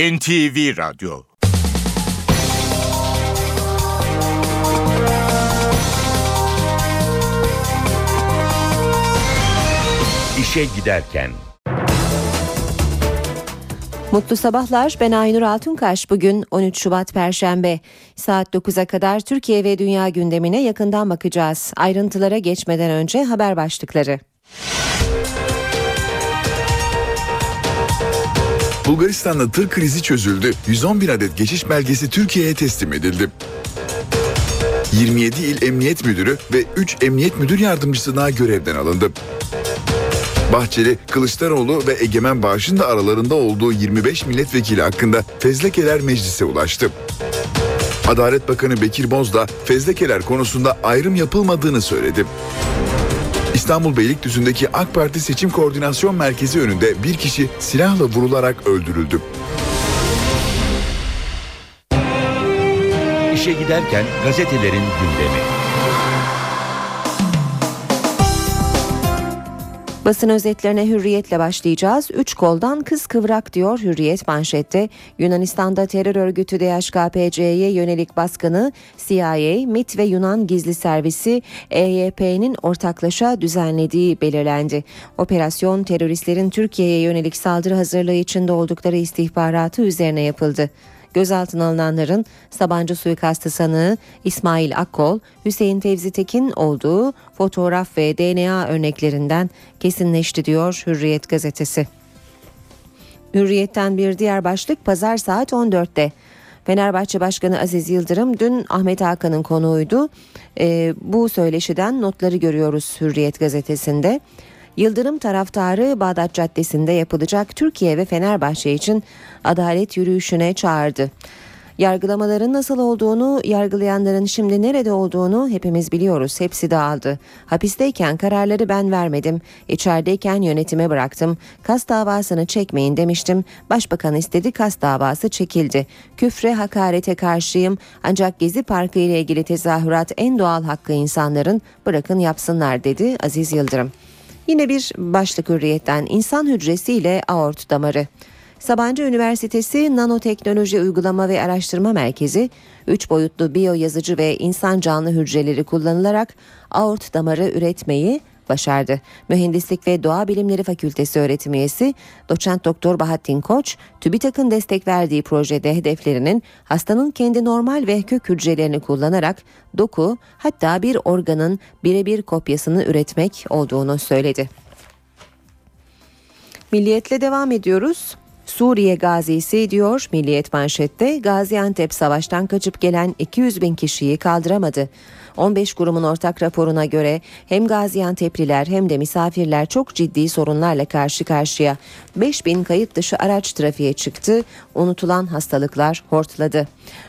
NTV Radyo İşe Giderken Mutlu sabahlar. Ben Aynur Altunkaş. Bugün 13 Şubat Perşembe. Saat 9'a kadar Türkiye ve dünya gündemine yakından bakacağız. Ayrıntılara geçmeden önce haber başlıkları. Bulgaristan'da tır krizi çözüldü. 111 adet geçiş belgesi Türkiye'ye teslim edildi. 27 il emniyet müdürü ve 3 emniyet müdür yardımcısı daha görevden alındı. Bahçeli, Kılıçdaroğlu ve Egemen Bağış'ın da aralarında olduğu 25 milletvekili hakkında fezlekeler meclise ulaştı. Adalet Bakanı Bekir Bozdağ fezlekeler konusunda ayrım yapılmadığını söyledi. İstanbul Beylikdüzü'ndeki AK Parti Seçim Koordinasyon Merkezi önünde bir kişi silahla vurularak öldürüldü. İşe giderken gazetelerin gündemi. Basın özetlerine hürriyetle başlayacağız. Üç koldan kız kıvrak diyor hürriyet manşette. Yunanistan'da terör örgütü DHKPC'ye yönelik baskını CIA, MIT ve Yunan gizli servisi EYP'nin ortaklaşa düzenlediği belirlendi. Operasyon teröristlerin Türkiye'ye yönelik saldırı hazırlığı içinde oldukları istihbaratı üzerine yapıldı. Gözaltına alınanların Sabancı suikastı sanığı İsmail Akkol, Hüseyin Tevzi Tekin olduğu fotoğraf ve DNA örneklerinden kesinleşti diyor Hürriyet gazetesi. Hürriyet'ten bir diğer başlık pazar saat 14'te. Fenerbahçe Başkanı Aziz Yıldırım dün Ahmet Hakan'ın konuğuydu. E, bu söyleşiden notları görüyoruz Hürriyet gazetesinde. Yıldırım taraftarı Bağdat Caddesi'nde yapılacak Türkiye ve Fenerbahçe için adalet yürüyüşüne çağırdı. Yargılamaların nasıl olduğunu, yargılayanların şimdi nerede olduğunu hepimiz biliyoruz. Hepsi dağıldı. Hapisteyken kararları ben vermedim. İçerideyken yönetime bıraktım. Kas davasını çekmeyin demiştim. Başbakan istedi kas davası çekildi. Küfre hakarete karşıyım. Ancak Gezi Parkı ile ilgili tezahürat en doğal hakkı insanların bırakın yapsınlar dedi Aziz Yıldırım. Yine bir başlık hürriyetten insan hücresi ile aort damarı. Sabancı Üniversitesi Nanoteknoloji Uygulama ve Araştırma Merkezi 3 boyutlu biyo yazıcı ve insan canlı hücreleri kullanılarak aort damarı üretmeyi başardı. Mühendislik ve Doğa Bilimleri Fakültesi öğretim üyesi doçent doktor Bahattin Koç, TÜBİTAK'ın destek verdiği projede hedeflerinin hastanın kendi normal ve kök hücrelerini kullanarak doku hatta bir organın birebir kopyasını üretmek olduğunu söyledi. Milliyetle devam ediyoruz. Suriye gazisi diyor Milliyet manşette Gaziantep savaştan kaçıp gelen 200 bin kişiyi kaldıramadı. 15 kurumun ortak raporuna göre hem Gaziantep'liler hem de misafirler çok ciddi sorunlarla karşı karşıya. 5 bin kayıt dışı araç trafiğe çıktı, unutulan hastalıklar hortladı.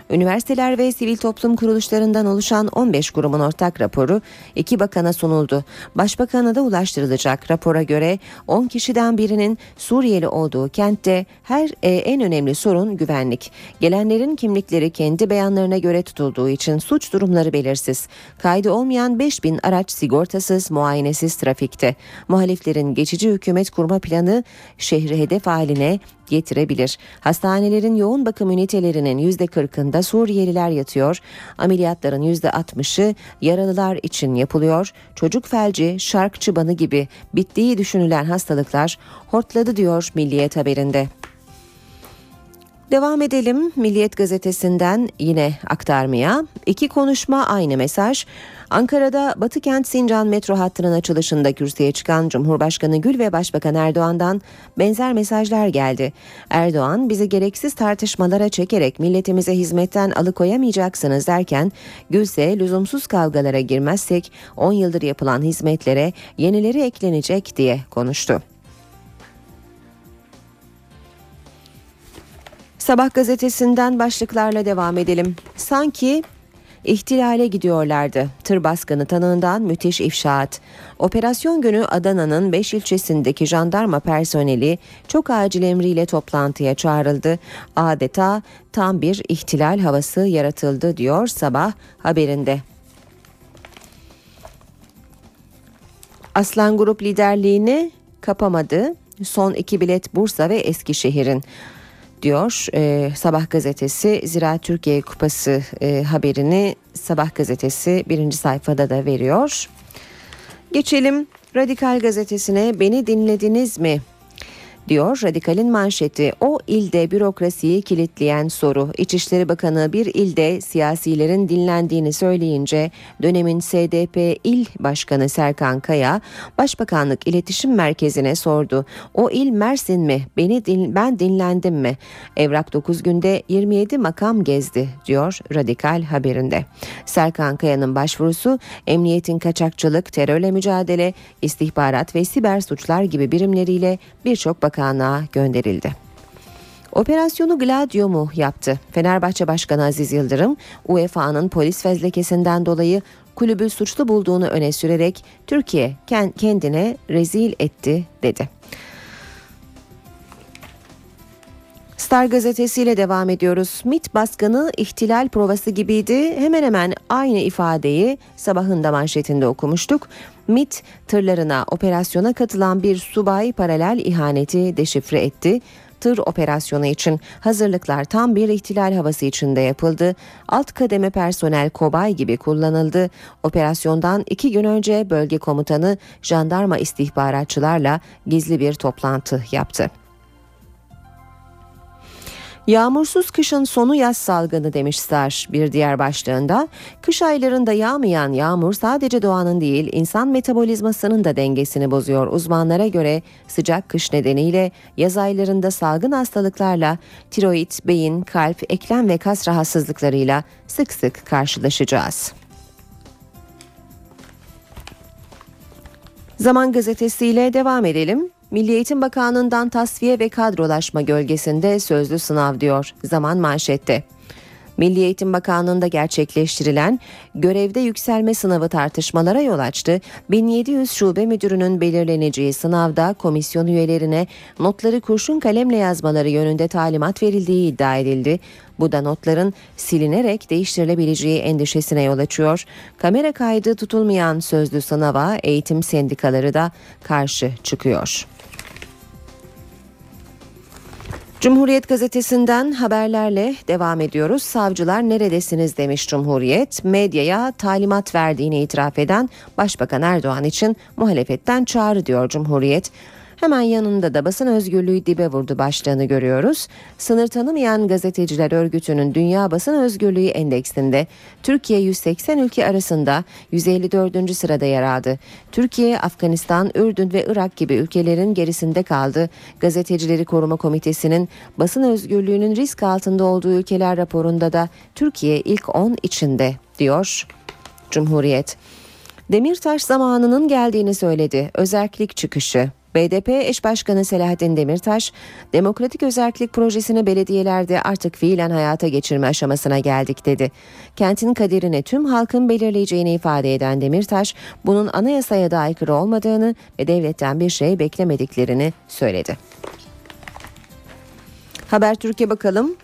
Üniversiteler ve sivil toplum kuruluşlarından oluşan 15 kurumun ortak raporu iki bakana sunuldu. Başbakana da ulaştırılacak. Rapora göre 10 kişiden birinin Suriyeli olduğu kentte her e, en önemli sorun güvenlik. Gelenlerin kimlikleri kendi beyanlarına göre tutulduğu için suç durumları belirsiz. Kaydı olmayan 5 bin araç sigortasız, muayenesiz trafikte. Muhaliflerin geçici hükümet kurma planı şehri hedef haline getirebilir. Hastanelerin yoğun bakım ünitelerinin %40'ında Suriyeliler yatıyor. Ameliyatların %60'ı yaralılar için yapılıyor. Çocuk felci, şark çıbanı gibi bittiği düşünülen hastalıklar hortladı diyor Milliyet haberinde. Devam edelim Milliyet gazetesinden yine aktarmaya. İki konuşma aynı mesaj. Ankara'da Batı Kent Sincan metro hattının açılışında kürsüye çıkan Cumhurbaşkanı Gül ve Başbakan Erdoğan'dan benzer mesajlar geldi. Erdoğan bizi gereksiz tartışmalara çekerek milletimize hizmetten alıkoyamayacaksınız derken Gül ise lüzumsuz kavgalara girmezsek 10 yıldır yapılan hizmetlere yenileri eklenecek diye konuştu. Sabah gazetesinden başlıklarla devam edelim. Sanki ihtilale gidiyorlardı. Tır baskını tanığından müthiş ifşaat. Operasyon günü Adana'nın 5 ilçesindeki jandarma personeli çok acil emriyle toplantıya çağrıldı. Adeta tam bir ihtilal havası yaratıldı diyor sabah haberinde. Aslan Grup liderliğini kapamadı. Son iki bilet Bursa ve Eskişehir'in. Diyor. E, Sabah gazetesi Zira Türkiye Kupası e, haberini Sabah gazetesi birinci sayfada da veriyor. Geçelim Radikal gazetesine. Beni dinlediniz mi diyor Radikal'in manşeti. O ilde bürokrasiyi kilitleyen soru. İçişleri Bakanı bir ilde siyasilerin dinlendiğini söyleyince dönemin SDP il başkanı Serkan Kaya Başbakanlık İletişim Merkezi'ne sordu. O il Mersin mi? Beni din, ben dinlendim mi? Evrak 9 günde 27 makam gezdi diyor Radikal haberinde. Serkan Kaya'nın başvurusu emniyetin kaçakçılık, terörle mücadele, istihbarat ve siber suçlar gibi birimleriyle birçok Bakanlığa gönderildi. Operasyonu Gladio mu yaptı? Fenerbahçe Başkanı Aziz Yıldırım, UEFA'nın polis fezlekesinden dolayı kulübü suçlu bulduğunu öne sürerek Türkiye kendine rezil etti dedi. Star gazetesiyle devam ediyoruz. MIT baskını ihtilal provası gibiydi. Hemen hemen aynı ifadeyi sabahın da manşetinde okumuştuk. MIT tırlarına operasyona katılan bir subay paralel ihaneti deşifre etti tır operasyonu için hazırlıklar tam bir ihtilal havası içinde yapıldı. Alt kademe personel kobay gibi kullanıldı. Operasyondan iki gün önce bölge komutanı jandarma istihbaratçılarla gizli bir toplantı yaptı. Yağmursuz kışın sonu yaz salgını demişler bir diğer başlığında. Kış aylarında yağmayan yağmur sadece doğanın değil insan metabolizmasının da dengesini bozuyor. Uzmanlara göre sıcak kış nedeniyle yaz aylarında salgın hastalıklarla tiroid, beyin, kalp, eklem ve kas rahatsızlıklarıyla sık sık karşılaşacağız. Zaman gazetesiyle devam edelim. Milli Eğitim Bakanlığı'ndan tasfiye ve kadrolaşma gölgesinde sözlü sınav diyor. Zaman manşette. Milli Eğitim Bakanlığı'nda gerçekleştirilen görevde yükselme sınavı tartışmalara yol açtı. 1700 şube müdürünün belirleneceği sınavda komisyon üyelerine notları kurşun kalemle yazmaları yönünde talimat verildiği iddia edildi. Bu da notların silinerek değiştirilebileceği endişesine yol açıyor. Kamera kaydı tutulmayan sözlü sınava eğitim sendikaları da karşı çıkıyor. Cumhuriyet gazetesinden haberlerle devam ediyoruz. Savcılar neredesiniz demiş Cumhuriyet. Medyaya talimat verdiğini itiraf eden Başbakan Erdoğan için muhalefetten çağrı diyor Cumhuriyet. Hemen yanında da basın özgürlüğü dibe vurdu başlığını görüyoruz. Sınır tanımayan gazeteciler örgütünün Dünya Basın Özgürlüğü Endeksinde Türkiye 180 ülke arasında 154. sırada yer aldı. Türkiye, Afganistan, Ürdün ve Irak gibi ülkelerin gerisinde kaldı. Gazetecileri Koruma Komitesi'nin basın özgürlüğünün risk altında olduğu ülkeler raporunda da Türkiye ilk 10 içinde diyor Cumhuriyet. Demirtaş zamanının geldiğini söyledi. Özellik çıkışı. BDP eş başkanı Selahattin Demirtaş, demokratik özellik projesini belediyelerde artık fiilen hayata geçirme aşamasına geldik dedi. Kentin kaderini tüm halkın belirleyeceğini ifade eden Demirtaş, bunun anayasaya da aykırı olmadığını ve devletten bir şey beklemediklerini söyledi. Haber Türkiye bakalım.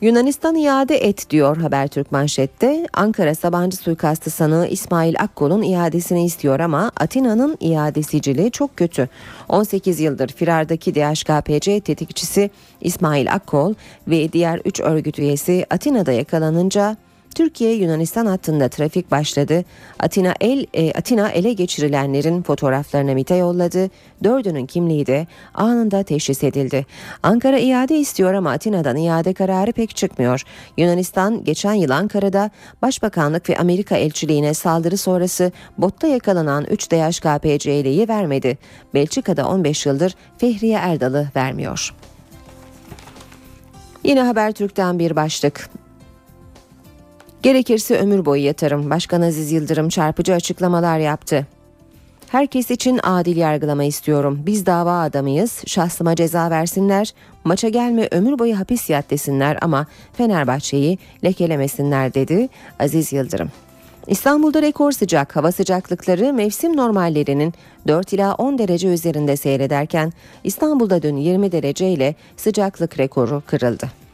Yunanistan iade et diyor Habertürk manşette. Ankara Sabancı suikastı sanığı İsmail Akkol'un iadesini istiyor ama Atina'nın iadesiciliği çok kötü. 18 yıldır firardaki DHKPC tetikçisi İsmail Akkol ve diğer 3 örgüt üyesi Atina'da yakalanınca Türkiye Yunanistan hattında trafik başladı. Atina el e, Atina ele geçirilenlerin fotoğraflarını MİT'e yolladı. Dördünün kimliği de anında teşhis edildi. Ankara iade istiyor ama Atina'dan iade kararı pek çıkmıyor. Yunanistan geçen yıl Ankara'da Başbakanlık ve Amerika elçiliğine saldırı sonrası botta yakalanan 3 DHKPC'liyi vermedi. Belçika'da 15 yıldır Fehriye Erdal'ı vermiyor. Yine Habertürk'ten bir başlık. Gerekirse ömür boyu yatarım. Başkan Aziz Yıldırım çarpıcı açıklamalar yaptı. Herkes için adil yargılama istiyorum. Biz dava adamıyız. Şahsıma ceza versinler. Maça gelme ömür boyu hapis yat desinler ama Fenerbahçe'yi lekelemesinler dedi Aziz Yıldırım. İstanbul'da rekor sıcak hava sıcaklıkları mevsim normallerinin 4 ila 10 derece üzerinde seyrederken İstanbul'da dün 20 derece ile sıcaklık rekoru kırıldı.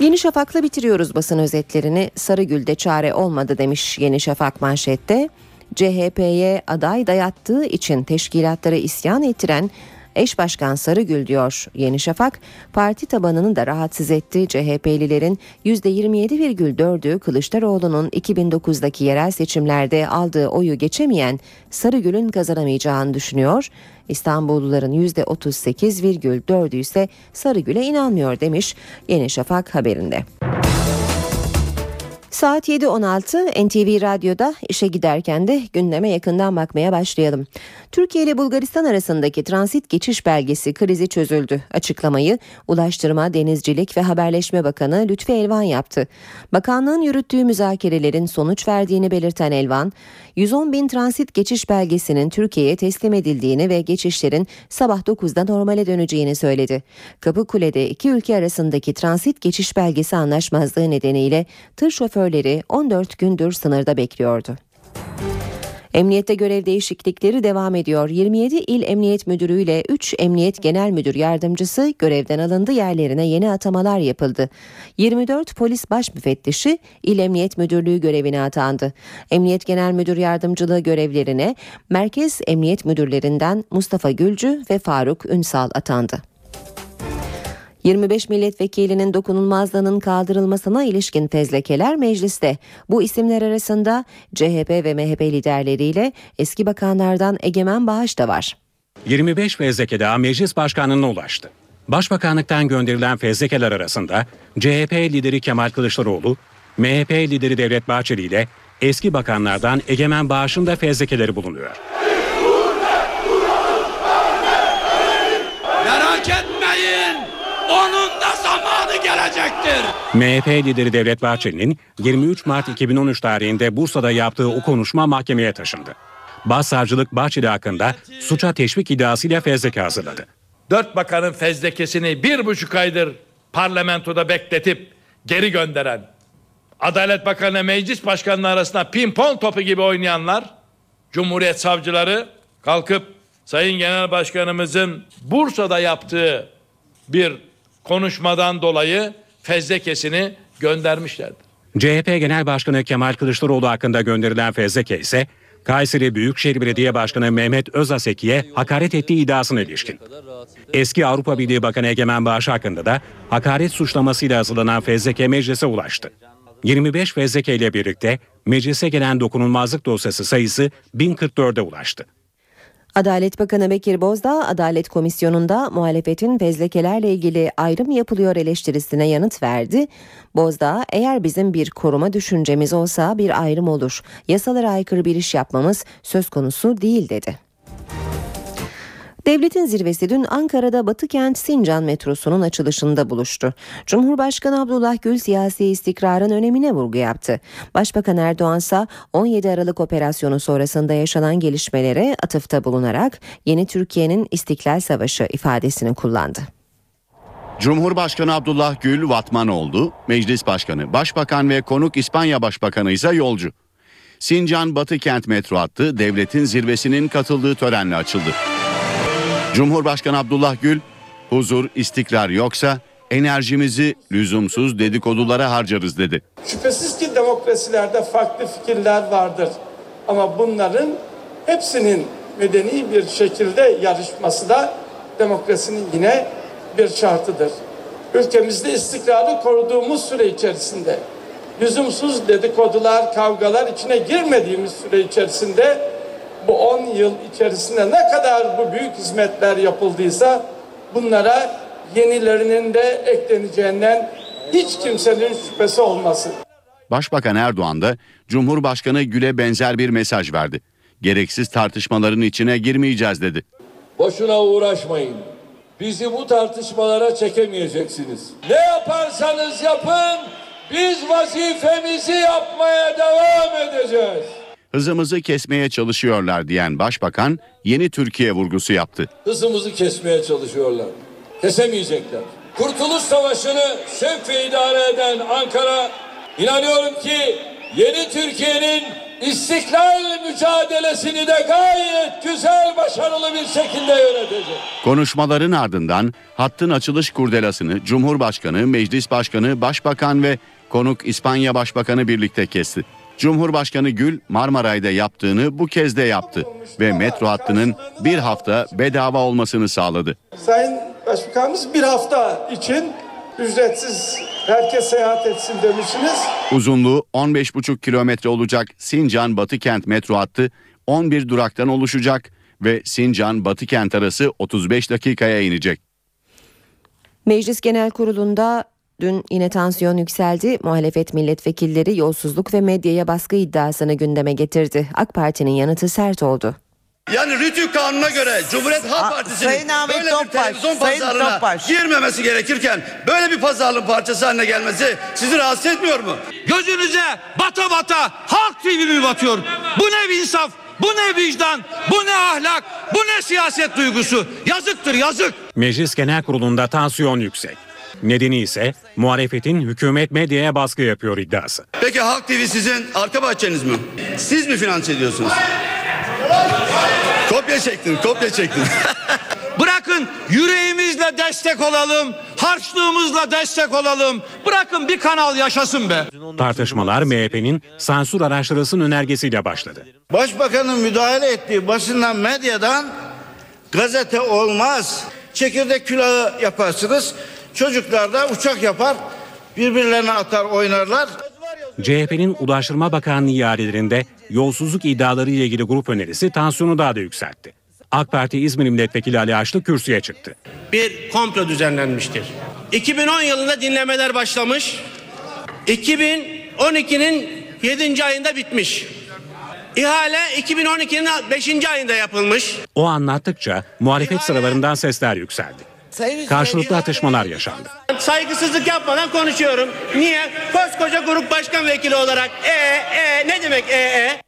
Yeni Şafak'la bitiriyoruz basın özetlerini. Sarıgül'de çare olmadı demiş Yeni Şafak manşette. CHP'ye aday dayattığı için teşkilatlara isyan ettiren eş başkan Sarıgül diyor Yeni Şafak. Parti tabanını da rahatsız etti. CHP'lilerin %27,4'ü Kılıçdaroğlu'nun 2009'daki yerel seçimlerde aldığı oyu geçemeyen Sarıgül'ün kazanamayacağını düşünüyor. İstanbulluların %38,4'ü ise Sarıgül'e inanmıyor demiş Yeni Şafak haberinde. Saat 7.16 NTV Radyo'da işe giderken de gündeme yakından bakmaya başlayalım. Türkiye ile Bulgaristan arasındaki transit geçiş belgesi krizi çözüldü. Açıklamayı Ulaştırma, Denizcilik ve Haberleşme Bakanı Lütfi Elvan yaptı. Bakanlığın yürüttüğü müzakerelerin sonuç verdiğini belirten Elvan, 110 bin transit geçiş belgesinin Türkiye'ye teslim edildiğini ve geçişlerin sabah 9'da normale döneceğini söyledi. Kapıkule'de iki ülke arasındaki transit geçiş belgesi anlaşmazlığı nedeniyle tır şoförleri 14 gündür sınırda bekliyordu. Emniyette görev değişiklikleri devam ediyor. 27 il emniyet müdürü ile 3 emniyet genel müdür yardımcısı görevden alındı. Yerlerine yeni atamalar yapıldı. 24 polis baş müfettişi il emniyet müdürlüğü görevine atandı. Emniyet genel müdür yardımcılığı görevlerine merkez emniyet müdürlerinden Mustafa Gülcü ve Faruk Ünsal atandı. 25 milletvekilinin dokunulmazlığının kaldırılmasına ilişkin fezlekeler mecliste. Bu isimler arasında CHP ve MHP liderleriyle eski bakanlardan Egemen Bağış da var. 25 fezleke daha meclis başkanlığına ulaştı. Başbakanlıktan gönderilen fezlekeler arasında CHP lideri Kemal Kılıçdaroğlu, MHP lideri Devlet Bahçeli ile eski bakanlardan Egemen Bağış'ın da fezlekeleri bulunuyor. Merak etmeyin. Onun da zamanı gelecektir. MHP lideri Devlet Bahçeli'nin 23 Mart 2013 tarihinde Bursa'da yaptığı o konuşma mahkemeye taşındı. Başsavcılık Bahçeli hakkında suça teşvik iddiasıyla fezleke hazırladı. Dört bakanın fezlekesini bir buçuk aydır parlamentoda bekletip geri gönderen, Adalet Bakanı meclis başkanları arasında pimpon topu gibi oynayanlar, Cumhuriyet savcıları kalkıp Sayın Genel Başkanımızın Bursa'da yaptığı bir konuşmadan dolayı fezlekesini göndermişlerdi. CHP Genel Başkanı Kemal Kılıçdaroğlu hakkında gönderilen fezleke ise Kayseri Büyükşehir Belediye Başkanı Mehmet Özaseki'ye hakaret ettiği iddiasına ilişkin. Eski Avrupa Birliği Bakanı Egemen Bağış hakkında da hakaret suçlamasıyla hazırlanan fezleke meclise ulaştı. 25 fezleke ile birlikte meclise gelen dokunulmazlık dosyası sayısı 1044'e ulaştı. Adalet Bakanı Bekir Bozdağ Adalet Komisyonu'nda muhalefetin fezlekelerle ilgili ayrım yapılıyor eleştirisine yanıt verdi. Bozdağ eğer bizim bir koruma düşüncemiz olsa bir ayrım olur. Yasalara aykırı bir iş yapmamız söz konusu değil dedi. Devletin zirvesi dün Ankara'da Batıkent Sincan metrosunun açılışında buluştu. Cumhurbaşkanı Abdullah Gül siyasi istikrarın önemine vurgu yaptı. Başbakan Erdoğan ise 17 Aralık operasyonu sonrasında yaşanan gelişmelere atıfta bulunarak yeni Türkiye'nin İstiklal Savaşı ifadesini kullandı. Cumhurbaşkanı Abdullah Gül Vatman oldu, Meclis Başkanı, Başbakan ve konuk İspanya Başbakanı ise yolcu. Sincan Batı Kent metro hattı devletin zirvesinin katıldığı törenle açıldı. Cumhurbaşkanı Abdullah Gül, huzur, istikrar yoksa enerjimizi lüzumsuz dedikodulara harcarız dedi. Şüphesiz ki demokrasilerde farklı fikirler vardır. Ama bunların hepsinin medeni bir şekilde yarışması da demokrasinin yine bir şartıdır. Ülkemizde istikrarı koruduğumuz süre içerisinde lüzumsuz dedikodular, kavgalar içine girmediğimiz süre içerisinde bu 10 yıl içerisinde ne kadar bu büyük hizmetler yapıldıysa bunlara yenilerinin de ekleneceğinden hiç kimsenin şüphesi olmasın. Başbakan Erdoğan da Cumhurbaşkanı Gül'e benzer bir mesaj verdi. Gereksiz tartışmaların içine girmeyeceğiz dedi. Boşuna uğraşmayın. Bizi bu tartışmalara çekemeyeceksiniz. Ne yaparsanız yapın biz vazifemizi yapmaya devam edeceğiz. Hızımızı kesmeye çalışıyorlar diyen başbakan yeni Türkiye vurgusu yaptı. Hızımızı kesmeye çalışıyorlar. Kesemeyecekler. Kurtuluş Savaşı'nı sevk idare eden Ankara inanıyorum ki yeni Türkiye'nin istiklal mücadelesini de gayet güzel, başarılı bir şekilde yönetecek. Konuşmaların ardından hattın açılış kurdelasını Cumhurbaşkanı, Meclis Başkanı, Başbakan ve konuk İspanya Başbakanı birlikte kesti. Cumhurbaşkanı Gül Marmaray'da yaptığını bu kez de yaptı ve metro hattının bir hafta bedava olmasını sağladı. Sayın Başbakanımız bir hafta için ücretsiz herkes seyahat etsin demişsiniz. Uzunluğu 15,5 kilometre olacak Sincan Batıkent metro hattı 11 duraktan oluşacak ve Sincan Batıkent arası 35 dakikaya inecek. Meclis Genel Kurulu'nda dün yine tansiyon yükseldi. Muhalefet milletvekilleri yolsuzluk ve medyaya baskı iddiasını gündeme getirdi. AK Parti'nin yanıtı sert oldu. Yani Rütük Kanunu'na göre Cumhuriyet Halk Partisi'nin Sayın Ahmet böyle bir Topbaş, televizyon Sayın pazarına Topbaş. girmemesi gerekirken böyle bir pazarlığın parçası haline gelmesi sizi rahatsız etmiyor mu? Gözünüze bata bata Halk TV mi batıyor? Bu ne insaf? Bu ne vicdan? Bu ne ahlak? Bu ne siyaset duygusu? Yazıktır yazık. Meclis Genel Kurulu'nda tansiyon yüksek. Nedeni ise muhalefetin hükümet medyaya baskı yapıyor iddiası. Peki Halk TV sizin arka bahçeniz mi? Siz mi finanse ediyorsunuz? kopya çektin, kopya çektin. Bırakın yüreğimizle destek olalım, harçlığımızla destek olalım. Bırakın bir kanal yaşasın be. Tartışmalar MHP'nin sansür araştırılsın önergesiyle başladı. Başbakanın müdahale ettiği basından medyadan gazete olmaz. Çekirdek külahı yaparsınız. Çocuklar da uçak yapar. Birbirlerine atar oynarlar. CHP'nin Ulaştırma Bakanlığı ihalelerinde yolsuzluk iddiaları ile ilgili grup önerisi tansiyonu daha da yükseltti. AK Parti İzmir Milletvekili Ali Açlı kürsüye çıktı. bir komplo düzenlenmiştir. 2010 yılında dinlemeler başlamış. 2012'nin 7. ayında bitmiş. İhale 2012'nin 5. ayında yapılmış. O anlattıkça muhalefet sıralarından sesler yükseldi. Karşılıklı atışmalar yaşandı. Saygısızlık yapmadan konuşuyorum. Niye? Koskoca grup başkan vekili olarak e e ne demek e e?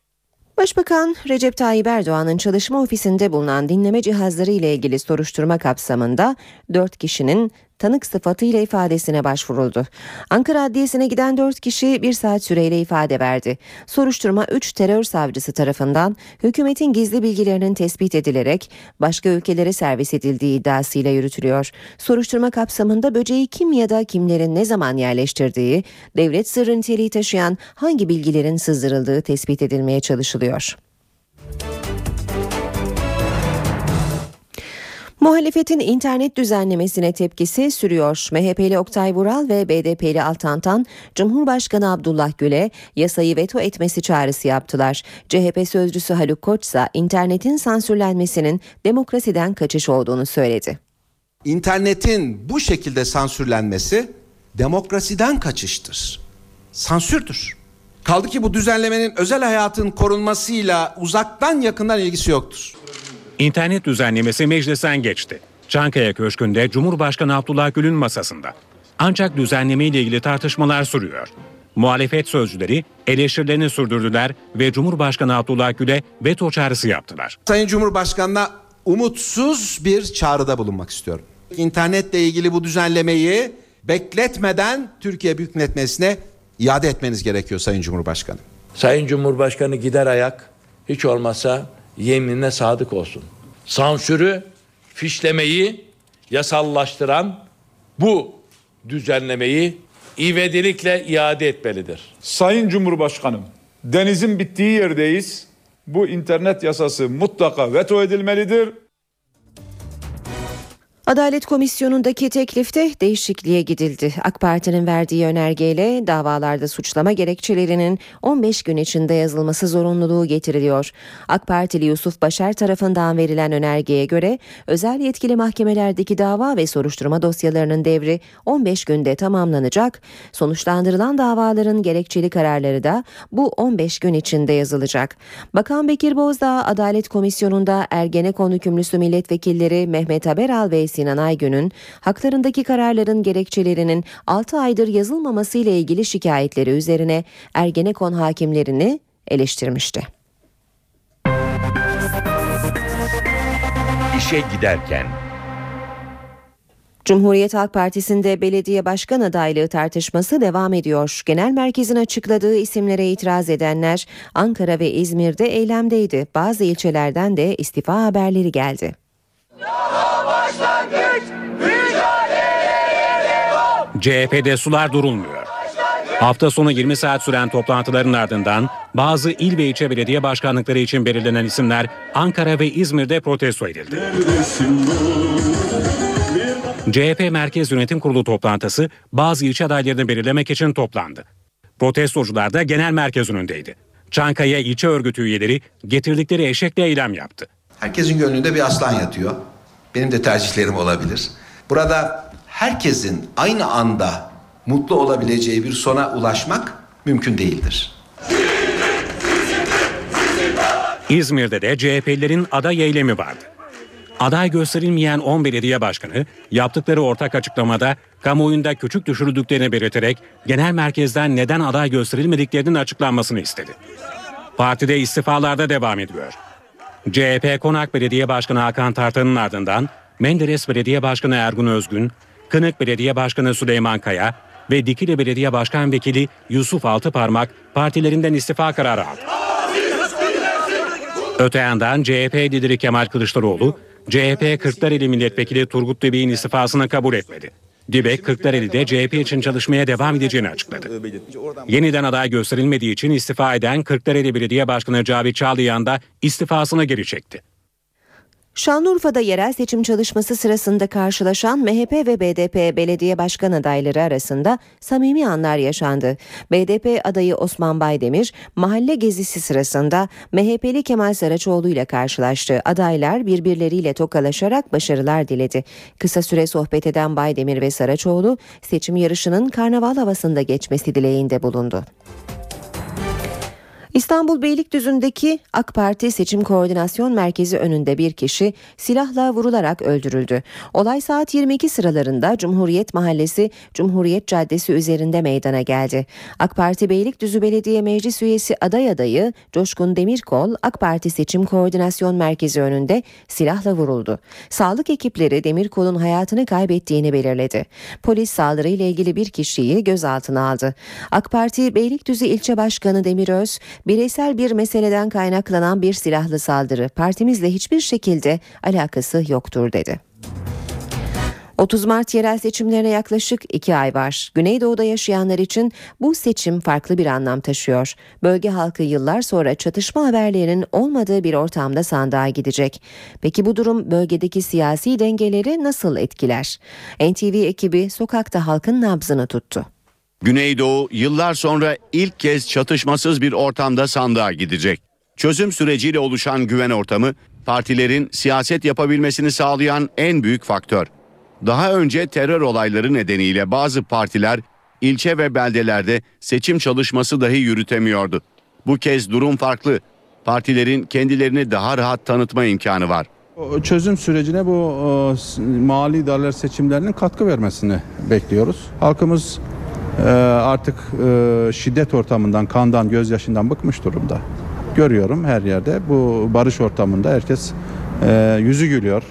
Başbakan Recep Tayyip Erdoğan'ın çalışma ofisinde bulunan dinleme cihazları ile ilgili soruşturma kapsamında 4 kişinin tanık sıfatıyla ifadesine başvuruldu. Ankara Adliyesi'ne giden 4 kişi bir saat süreyle ifade verdi. Soruşturma 3 terör savcısı tarafından hükümetin gizli bilgilerinin tespit edilerek başka ülkelere servis edildiği iddiasıyla yürütülüyor. Soruşturma kapsamında böceği kim ya da kimlerin ne zaman yerleştirdiği, devlet sırrı niteliği taşıyan hangi bilgilerin sızdırıldığı tespit edilmeye çalışılıyor. Muhalefetin internet düzenlemesine tepkisi sürüyor. MHP'li Oktay Vural ve BDP'li Altantan, Cumhurbaşkanı Abdullah Gül'e yasayı veto etmesi çağrısı yaptılar. CHP sözcüsü Haluk Koç ise internetin sansürlenmesinin demokrasiden kaçış olduğunu söyledi. İnternetin bu şekilde sansürlenmesi demokrasiden kaçıştır. Sansürdür. Kaldı ki bu düzenlemenin özel hayatın korunmasıyla uzaktan yakından ilgisi yoktur. İnternet düzenlemesi meclisten geçti. Çankaya Köşkü'nde Cumhurbaşkanı Abdullah Gül'ün masasında. Ancak düzenleme ile ilgili tartışmalar sürüyor. Muhalefet sözcüleri eleştirilerini sürdürdüler ve Cumhurbaşkanı Abdullah Gül'e veto çağrısı yaptılar. Sayın Cumhurbaşkanı'na umutsuz bir çağrıda bulunmak istiyorum. İnternetle ilgili bu düzenlemeyi bekletmeden Türkiye Büyük Millet Meclisi'ne iade etmeniz gerekiyor Sayın Cumhurbaşkanı. Sayın Cumhurbaşkanı gider ayak hiç olmazsa yeminine sadık olsun. Sansürü, fişlemeyi yasallaştıran bu düzenlemeyi ivedilikle iade etmelidir. Sayın Cumhurbaşkanım, denizin bittiği yerdeyiz. Bu internet yasası mutlaka veto edilmelidir. Adalet Komisyonu'ndaki teklifte değişikliğe gidildi. AK Parti'nin verdiği önergeyle davalarda suçlama gerekçelerinin 15 gün içinde yazılması zorunluluğu getiriliyor. AK Partili Yusuf Başar tarafından verilen önergeye göre özel yetkili mahkemelerdeki dava ve soruşturma dosyalarının devri 15 günde tamamlanacak. Sonuçlandırılan davaların gerekçeli kararları da bu 15 gün içinde yazılacak. Bakan Bekir Bozdağ Adalet Komisyonu'nda Ergenekon hükümlüsü milletvekilleri Mehmet Haberal ve Sinan Aygün'ün haklarındaki kararların gerekçelerinin 6 aydır yazılmaması ile ilgili şikayetleri üzerine Ergenekon hakimlerini eleştirmişti. İşe giderken Cumhuriyet Halk Partisi'nde belediye başkan adaylığı tartışması devam ediyor. Genel merkezin açıkladığı isimlere itiraz edenler Ankara ve İzmir'de eylemdeydi. Bazı ilçelerden de istifa haberleri geldi. CHP'de sular durulmuyor. Hafta sonu 20 saat süren toplantıların ardından bazı il ve ilçe belediye başkanlıkları için belirlenen isimler Ankara ve İzmir'de protesto edildi. CHP Merkez Yönetim Kurulu toplantısı bazı ilçe adaylarını belirlemek için toplandı. Protestocular da genel merkez önündeydi. Çankaya ilçe örgütü üyeleri getirdikleri eşekle eylem yaptı. Herkesin gönlünde bir aslan yatıyor. Benim de tercihlerim olabilir. Burada herkesin aynı anda mutlu olabileceği bir sona ulaşmak mümkün değildir. İzmir'de de CHP'lilerin aday eylemi vardı. Aday gösterilmeyen 10 belediye başkanı yaptıkları ortak açıklamada kamuoyunda küçük düşürüldüklerini belirterek genel merkezden neden aday gösterilmediklerinin açıklanmasını istedi. Partide istifalarda devam ediyor. CHP Konak Belediye Başkanı Hakan Tartan'ın ardından Menderes Belediye Başkanı Ergun Özgün, Kınık Belediye Başkanı Süleyman Kaya ve Dikili Belediye Başkan Vekili Yusuf Altıparmak partilerinden istifa kararı aldı. Öte yandan CHP lideri Kemal Kılıçdaroğlu, CHP Kırklareli Milletvekili Turgut Dibek'in istifasını kabul etmedi. Dibek, Kırklareli'de CHP için çalışmaya devam edeceğini açıkladı. Yeniden aday gösterilmediği için istifa eden Kırklareli Belediye Başkanı Cavit Çağlayan da istifasını geri çekti. Şanlıurfa'da yerel seçim çalışması sırasında karşılaşan MHP ve BDP belediye başkan adayları arasında samimi anlar yaşandı. BDP adayı Osman Baydemir mahalle gezisi sırasında MHP'li Kemal Saraçoğlu ile karşılaştı. Adaylar birbirleriyle tokalaşarak başarılar diledi. Kısa süre sohbet eden Baydemir ve Saraçoğlu seçim yarışının karnaval havasında geçmesi dileğinde bulundu. İstanbul Beylikdüzü'ndeki AK Parti Seçim Koordinasyon Merkezi önünde bir kişi silahla vurularak öldürüldü. Olay saat 22 sıralarında Cumhuriyet Mahallesi Cumhuriyet Caddesi üzerinde meydana geldi. AK Parti Beylikdüzü Belediye Meclis Üyesi aday adayı Coşkun Demirkol AK Parti Seçim Koordinasyon Merkezi önünde silahla vuruldu. Sağlık ekipleri Demirkol'un hayatını kaybettiğini belirledi. Polis saldırıyla ilgili bir kişiyi gözaltına aldı. AK Parti Beylikdüzü İlçe Başkanı Demiröz bireysel bir meseleden kaynaklanan bir silahlı saldırı partimizle hiçbir şekilde alakası yoktur dedi. 30 Mart yerel seçimlerine yaklaşık 2 ay var. Güneydoğu'da yaşayanlar için bu seçim farklı bir anlam taşıyor. Bölge halkı yıllar sonra çatışma haberlerinin olmadığı bir ortamda sandığa gidecek. Peki bu durum bölgedeki siyasi dengeleri nasıl etkiler? NTV ekibi sokakta halkın nabzını tuttu. Güneydoğu yıllar sonra ilk kez çatışmasız bir ortamda sandığa gidecek. Çözüm süreciyle oluşan güven ortamı partilerin siyaset yapabilmesini sağlayan en büyük faktör. Daha önce terör olayları nedeniyle bazı partiler ilçe ve beldelerde seçim çalışması dahi yürütemiyordu. Bu kez durum farklı. Partilerin kendilerini daha rahat tanıtma imkanı var. Çözüm sürecine bu e, mali idareler seçimlerinin katkı vermesini bekliyoruz. Halkımız e, artık e, şiddet ortamından, kandan, gözyaşından bıkmış durumda. Görüyorum her yerde bu barış ortamında herkes e, yüzü gülüyor.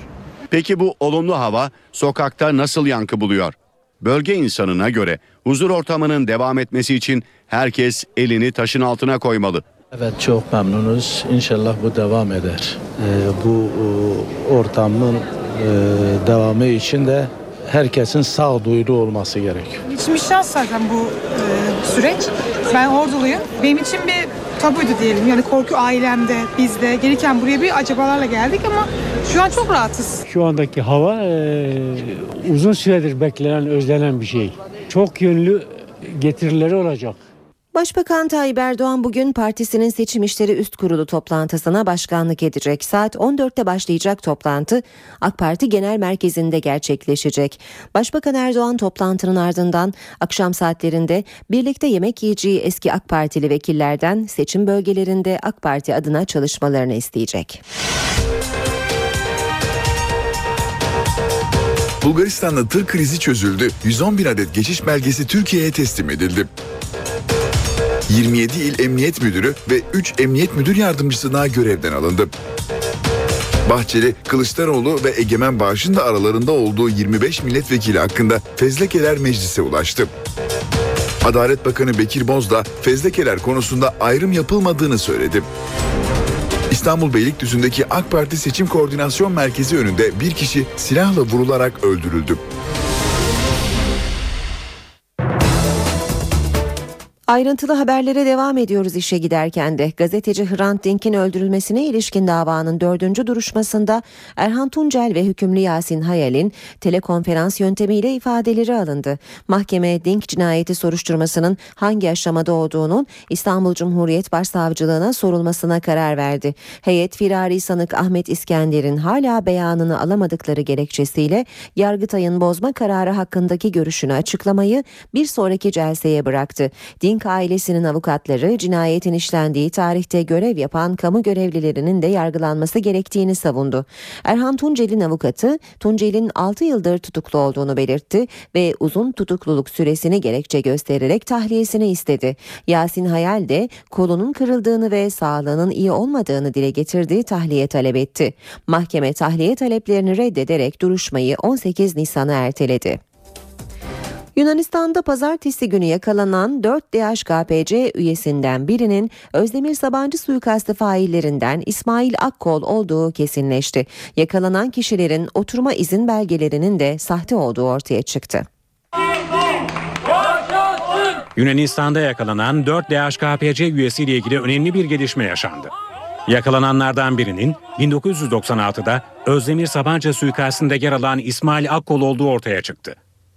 Peki bu olumlu hava sokakta nasıl yankı buluyor? Bölge insanına göre huzur ortamının devam etmesi için herkes elini taşın altına koymalı. Evet çok memnunuz. İnşallah bu devam eder. Ee, bu e, ortamın e, devamı için de herkesin sağduyulu olması gerekiyor. İçim şans zaten bu e, süreç. Ben orduluyum. Benim için bir tabuydu diyelim. Yani korku ailemde, bizde. Gelirken buraya bir acabalarla geldik ama şu an çok rahatız. Şu andaki hava e, uzun süredir beklenen, özlenen bir şey. Çok yönlü getirileri olacak. Başbakan Tayyip Erdoğan bugün partisinin seçim işleri üst kurulu toplantısına başkanlık edecek. Saat 14'te başlayacak toplantı AK Parti Genel Merkezi'nde gerçekleşecek. Başbakan Erdoğan toplantının ardından akşam saatlerinde birlikte yemek yiyeceği eski AK Partili vekillerden seçim bölgelerinde AK Parti adına çalışmalarını isteyecek. Bulgaristan'da tır krizi çözüldü. 111 adet geçiş belgesi Türkiye'ye teslim edildi. 27 il emniyet müdürü ve 3 emniyet müdür yardımcısı daha görevden alındı. Bahçeli, Kılıçdaroğlu ve Egemen Bağış'ın da aralarında olduğu 25 milletvekili hakkında fezlekeler meclise ulaştı. Adalet Bakanı Bekir Bozdağ fezlekeler konusunda ayrım yapılmadığını söyledi. İstanbul Beylikdüzü'ndeki AK Parti Seçim Koordinasyon Merkezi önünde bir kişi silahla vurularak öldürüldü. Ayrıntılı haberlere devam ediyoruz işe giderken de. Gazeteci Hrant Dink'in öldürülmesine ilişkin davanın dördüncü duruşmasında Erhan Tuncel ve hükümlü Yasin Hayal'in telekonferans yöntemiyle ifadeleri alındı. Mahkeme Dink cinayeti soruşturmasının hangi aşamada olduğunun İstanbul Cumhuriyet Başsavcılığına sorulmasına karar verdi. Heyet firari sanık Ahmet İskender'in hala beyanını alamadıkları gerekçesiyle Yargıtay'ın bozma kararı hakkındaki görüşünü açıklamayı bir sonraki celseye bıraktı. Dink Dink ailesinin avukatları cinayetin işlendiği tarihte görev yapan kamu görevlilerinin de yargılanması gerektiğini savundu. Erhan Tuncel'in avukatı Tuncel'in 6 yıldır tutuklu olduğunu belirtti ve uzun tutukluluk süresini gerekçe göstererek tahliyesini istedi. Yasin Hayal de kolunun kırıldığını ve sağlığının iyi olmadığını dile getirdiği tahliye talep etti. Mahkeme tahliye taleplerini reddederek duruşmayı 18 Nisan'a erteledi. Yunanistan'da pazartesi günü yakalanan 4 DHKPC üyesinden birinin Özdemir Sabancı suikastı faillerinden İsmail Akkol olduğu kesinleşti. Yakalanan kişilerin oturma izin belgelerinin de sahte olduğu ortaya çıktı. Yunanistan'da yakalanan 4 DHKPC üyesiyle ilgili önemli bir gelişme yaşandı. Yakalananlardan birinin 1996'da Özdemir Sabancı suikastinde yer alan İsmail Akkol olduğu ortaya çıktı.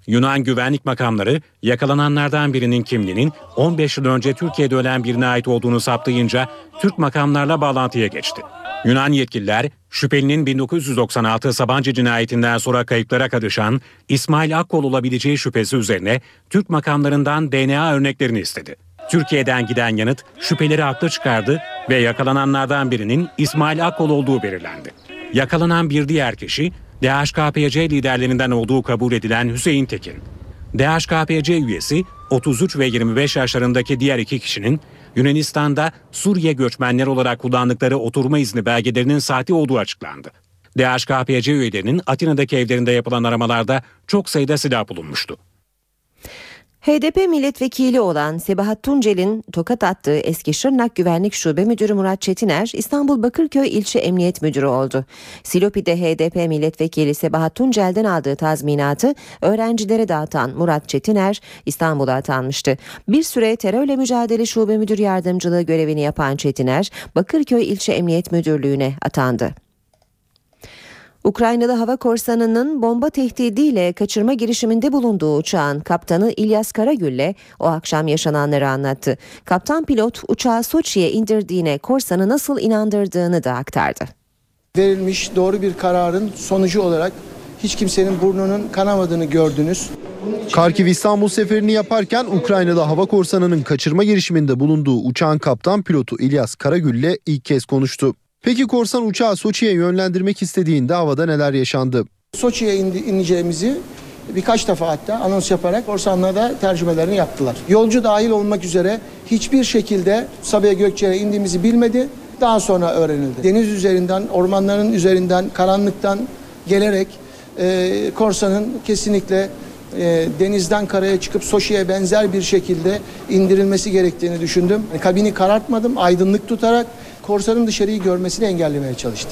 Yunan güvenlik makamları yakalananlardan birinin kimliğinin 15 yıl önce Türkiye'de ölen birine ait olduğunu saptayınca Türk makamlarla bağlantıya geçti. Yunan yetkililer şüphelinin 1996 Sabancı cinayetinden sonra kayıplara karışan İsmail Akkol olabileceği şüphesi üzerine Türk makamlarından DNA örneklerini istedi. Türkiye'den giden yanıt şüpheleri haklı çıkardı ve yakalananlardan birinin İsmail Akkol olduğu belirlendi. Yakalanan bir diğer kişi DHKPC liderlerinden olduğu kabul edilen Hüseyin Tekin. DHKPC üyesi 33 ve 25 yaşlarındaki diğer iki kişinin Yunanistan'da Suriye göçmenler olarak kullandıkları oturma izni belgelerinin sahte olduğu açıklandı. DHKPC üyelerinin Atina'daki evlerinde yapılan aramalarda çok sayıda silah bulunmuştu. HDP milletvekili olan Sebahat Tuncel'in tokat attığı eski Şırnak Güvenlik Şube Müdürü Murat Çetiner İstanbul Bakırköy İlçe Emniyet Müdürü oldu. Silopi'de HDP milletvekili Sebahat Tuncel'den aldığı tazminatı öğrencilere dağıtan Murat Çetiner İstanbul'a atanmıştı. Bir süre terörle mücadele şube müdür yardımcılığı görevini yapan Çetiner Bakırköy İlçe Emniyet Müdürlüğü'ne atandı. Ukraynalı hava korsanının bomba tehdidiyle kaçırma girişiminde bulunduğu uçağın kaptanı İlyas Karagül'le o akşam yaşananları anlattı. Kaptan pilot uçağı Soçi'ye indirdiğine korsanı nasıl inandırdığını da aktardı. Verilmiş doğru bir kararın sonucu olarak hiç kimsenin burnunun kanamadığını gördünüz. Karkiv İstanbul seferini yaparken Ukraynalı hava korsanının kaçırma girişiminde bulunduğu uçağın kaptan pilotu İlyas Karagül'le ilk kez konuştu. Peki korsan uçağı Soçi'ye yönlendirmek istediğinde havada neler yaşandı? Soçi'ye ineceğimizi birkaç defa hatta anons yaparak korsanlara da tercümelerini yaptılar. Yolcu dahil olmak üzere hiçbir şekilde Sabiha Gökçen'e indiğimizi bilmedi. Daha sonra öğrenildi. Deniz üzerinden, ormanların üzerinden, karanlıktan gelerek e, korsanın kesinlikle e, denizden karaya çıkıp Soçi'ye benzer bir şekilde indirilmesi gerektiğini düşündüm. Kabini karartmadım, aydınlık tutarak korsanın dışarıyı görmesini engellemeye çalıştı.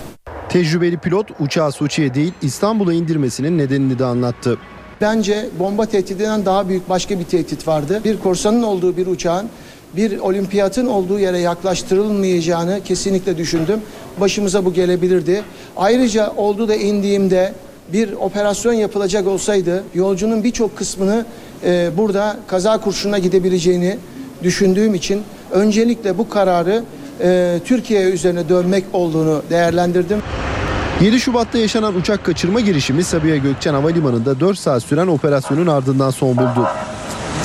Tecrübeli pilot uçağı Soçi'ye değil İstanbul'a indirmesinin nedenini de anlattı. Bence bomba tehdidinden daha büyük başka bir tehdit vardı. Bir korsanın olduğu bir uçağın bir olimpiyatın olduğu yere yaklaştırılmayacağını kesinlikle düşündüm. Başımıza bu gelebilirdi. Ayrıca oldu da indiğimde bir operasyon yapılacak olsaydı yolcunun birçok kısmını e, burada kaza kurşununa gidebileceğini düşündüğüm için öncelikle bu kararı e, Türkiye üzerine dönmek olduğunu değerlendirdim. 7 Şubat'ta yaşanan uçak kaçırma girişimi Sabiha Gökçen Havalimanı'nda 4 saat süren operasyonun ardından son buldu.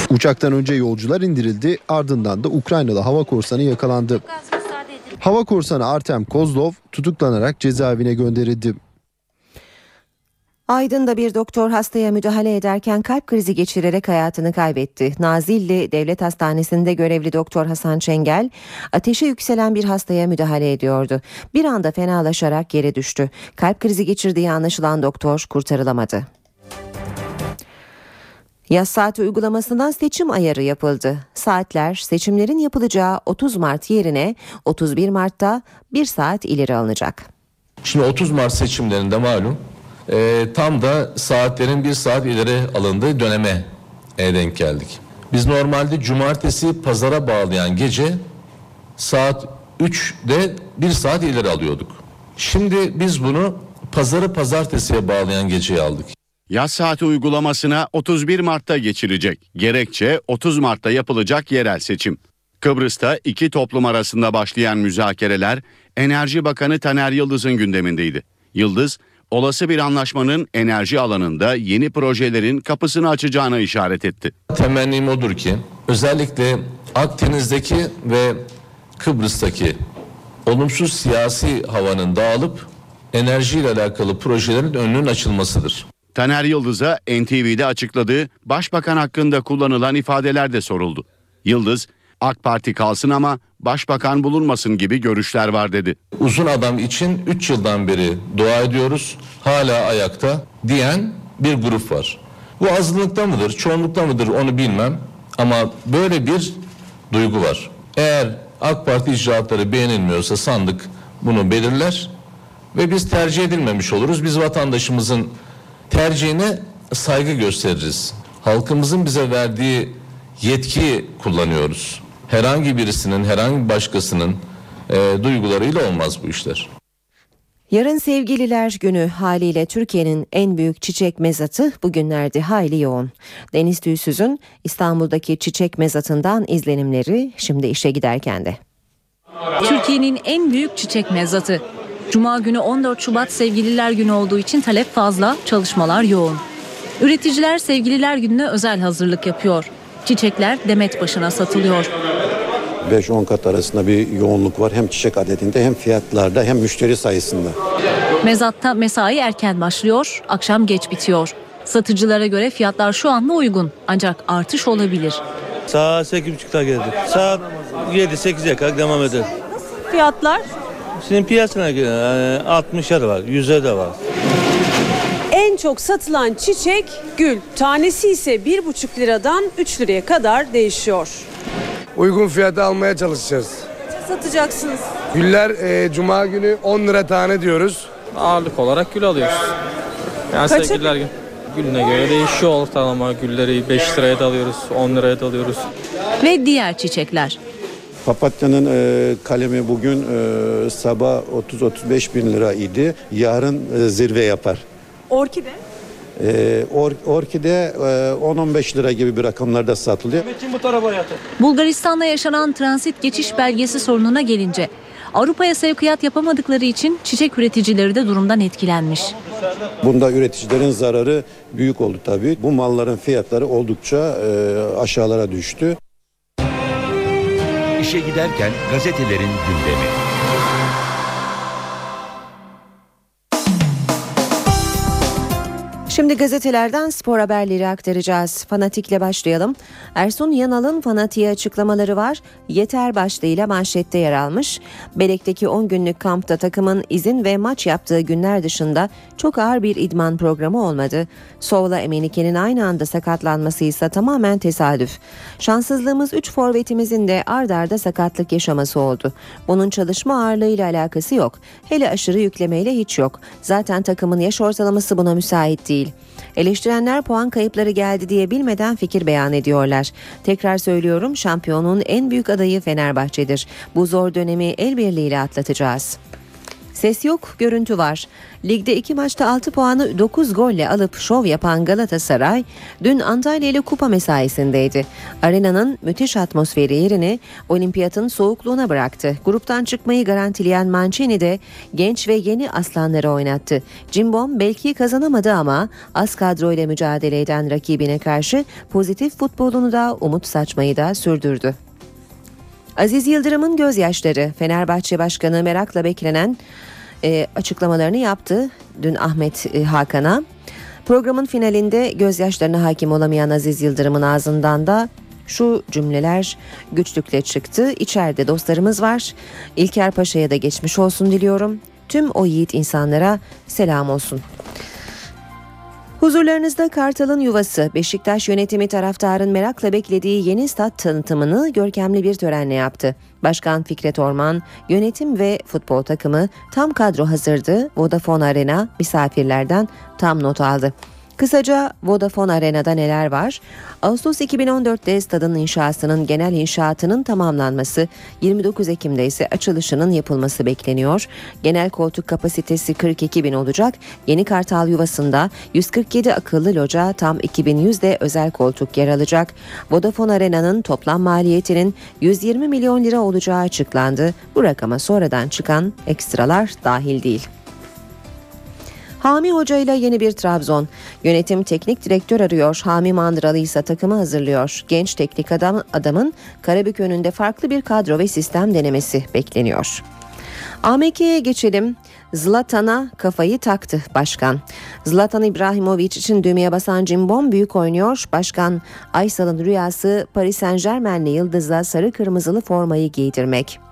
Uçaktan önce yolcular indirildi ardından da Ukraynalı hava korsanı yakalandı. Hava korsanı Artem Kozlov tutuklanarak cezaevine gönderildi. Aydın'da bir doktor hastaya müdahale ederken kalp krizi geçirerek hayatını kaybetti. Nazilli Devlet Hastanesi'nde görevli doktor Hasan Çengel ateşi yükselen bir hastaya müdahale ediyordu. Bir anda fenalaşarak yere düştü. Kalp krizi geçirdiği anlaşılan doktor kurtarılamadı. Yaz saati uygulamasından seçim ayarı yapıldı. Saatler seçimlerin yapılacağı 30 Mart yerine 31 Mart'ta 1 saat ileri alınacak. Şimdi 30 Mart seçimlerinde malum e, tam da saatlerin bir saat ileri alındığı döneme e, denk geldik. Biz normalde cumartesi pazara bağlayan gece saat 3'de bir saat ileri alıyorduk. Şimdi biz bunu pazarı pazartesiye bağlayan geceyi aldık. Yaz saati uygulamasına 31 Mart'ta geçilecek. Gerekçe 30 Mart'ta yapılacak yerel seçim. Kıbrıs'ta iki toplum arasında başlayan müzakereler Enerji Bakanı Taner Yıldız'ın gündemindeydi. Yıldız, olası bir anlaşmanın enerji alanında yeni projelerin kapısını açacağına işaret etti. Temennim odur ki özellikle Akdeniz'deki ve Kıbrıs'taki olumsuz siyasi havanın dağılıp enerjiyle alakalı projelerin önünün açılmasıdır. Taner Yıldız'a NTV'de açıkladığı başbakan hakkında kullanılan ifadeler de soruldu. Yıldız, AK Parti kalsın ama başbakan bulunmasın gibi görüşler var dedi. Uzun adam için 3 yıldan beri dua ediyoruz. Hala ayakta diyen bir grup var. Bu azınlıkta mıdır, çoğunlukta mıdır onu bilmem. Ama böyle bir duygu var. Eğer AK Parti icraatları beğenilmiyorsa sandık bunu belirler ve biz tercih edilmemiş oluruz. Biz vatandaşımızın tercihine saygı gösteririz. Halkımızın bize verdiği yetki kullanıyoruz. Herhangi birisinin, herhangi başkasının e, duygularıyla olmaz bu işler. Yarın Sevgililer Günü haliyle Türkiye'nin en büyük çiçek mezatı bugünlerde hayli yoğun. Deniz Tüysüz'ün İstanbul'daki çiçek mezatından izlenimleri şimdi işe giderken de. Türkiye'nin en büyük çiçek mezatı. Cuma günü 14 Şubat Sevgililer Günü olduğu için talep fazla, çalışmalar yoğun. Üreticiler Sevgililer Günü'ne özel hazırlık yapıyor. Çiçekler demet başına satılıyor. 5-10 kat arasında bir yoğunluk var. Hem çiçek adetinde hem fiyatlarda hem müşteri sayısında. Mezatta mesai erken başlıyor, akşam geç bitiyor. Satıcılara göre fiyatlar şu anda uygun ancak artış olabilir. Saat 8.30'da geldik. Saat 7-8'e kadar devam eder. Fiyatlar? Şimdi piyasana göre yani 60'a da var, 100'e de var. Çok satılan çiçek gül. Tanesi ise 1,5 liradan 3 liraya kadar değişiyor. Uygun fiyata almaya çalışacağız. Satacaksınız. Güller e, cuma günü 10 lira tane diyoruz. Ağırlık olarak gül alıyoruz. Yani Kaça? sevgililer gün. Gülüne göre değişiyor ortalama. Gülleri 5 liraya da alıyoruz, 10 liraya da alıyoruz. Ve diğer çiçekler. Papatya'nın e, kalemi bugün e, sabah 30-35 bin lira idi. Yarın e, zirve yapar. Orkide? E, or, orkide e, 10-15 lira gibi bir rakamlarda satılıyor. Metin bu tarafa yatır. Bulgaristan'da yaşanan transit geçiş belgesi sorununa gelince Avrupa'ya sevkiyat yapamadıkları için çiçek üreticileri de durumdan etkilenmiş. Bunda üreticilerin zararı büyük oldu tabii. Bu malların fiyatları oldukça e, aşağılara düştü. İşe giderken gazetelerin gündemi. Şimdi gazetelerden spor haberleri aktaracağız. Fanatikle başlayalım. Ersun Yanal'ın fanatiğe açıklamaları var. Yeter başlığıyla manşette yer almış. Belek'teki 10 günlük kampta takımın izin ve maç yaptığı günler dışında çok ağır bir idman programı olmadı. Sovla Emenike'nin aynı anda sakatlanması ise tamamen tesadüf. Şanssızlığımız 3 forvetimizin de ard arda sakatlık yaşaması oldu. Bunun çalışma ağırlığıyla alakası yok. Hele aşırı yüklemeyle hiç yok. Zaten takımın yaş ortalaması buna müsait Eleştirenler puan kayıpları geldi diye bilmeden fikir beyan ediyorlar. Tekrar söylüyorum şampiyonun en büyük adayı Fenerbahçe'dir. Bu zor dönemi el birliğiyle atlatacağız. Ses yok, görüntü var. Ligde iki maçta 6 puanı 9 golle alıp şov yapan Galatasaray dün Antalya ile kupa mesaisindeydi. Arenanın müthiş atmosferi yerini olimpiyatın soğukluğuna bıraktı. Gruptan çıkmayı garantileyen Mancini de genç ve yeni aslanları oynattı. Cimbom belki kazanamadı ama az kadroyla mücadele eden rakibine karşı pozitif futbolunu da umut saçmayı da sürdürdü. Aziz Yıldırım'ın gözyaşları Fenerbahçe Başkanı merakla beklenen e, açıklamalarını yaptı dün Ahmet e, Hakan'a. Programın finalinde gözyaşlarına hakim olamayan Aziz Yıldırım'ın ağzından da şu cümleler güçlükle çıktı. İçeride dostlarımız var. İlker Paşa'ya da geçmiş olsun diliyorum. Tüm o yiğit insanlara selam olsun. Huzurlarınızda Kartal'ın yuvası Beşiktaş yönetimi taraftarın merakla beklediği yeni stat tanıtımını görkemli bir törenle yaptı. Başkan Fikret Orman, yönetim ve futbol takımı tam kadro hazırdı. Vodafone Arena misafirlerden tam not aldı. Kısaca Vodafone Arena'da neler var? Ağustos 2014'te stadın inşasının genel inşaatının tamamlanması, 29 Ekim'de ise açılışının yapılması bekleniyor. Genel koltuk kapasitesi 42 bin olacak. Yeni Kartal Yuvası'nda 147 akıllı loca tam 2100 de özel koltuk yer alacak. Vodafone Arena'nın toplam maliyetinin 120 milyon lira olacağı açıklandı. Bu rakama sonradan çıkan ekstralar dahil değil. Hami Hoca ile yeni bir Trabzon. Yönetim teknik direktör arıyor. Hami Mandıralı ise takımı hazırlıyor. Genç teknik adam adamın Karabük önünde farklı bir kadro ve sistem denemesi bekleniyor. AMK'ye geçelim. Zlatan'a kafayı taktı başkan. Zlatan İbrahimovic için düğmeye basan Cimbom büyük oynuyor. Başkan Aysal'ın rüyası Paris Saint Germain'li yıldızla sarı kırmızılı formayı giydirmek.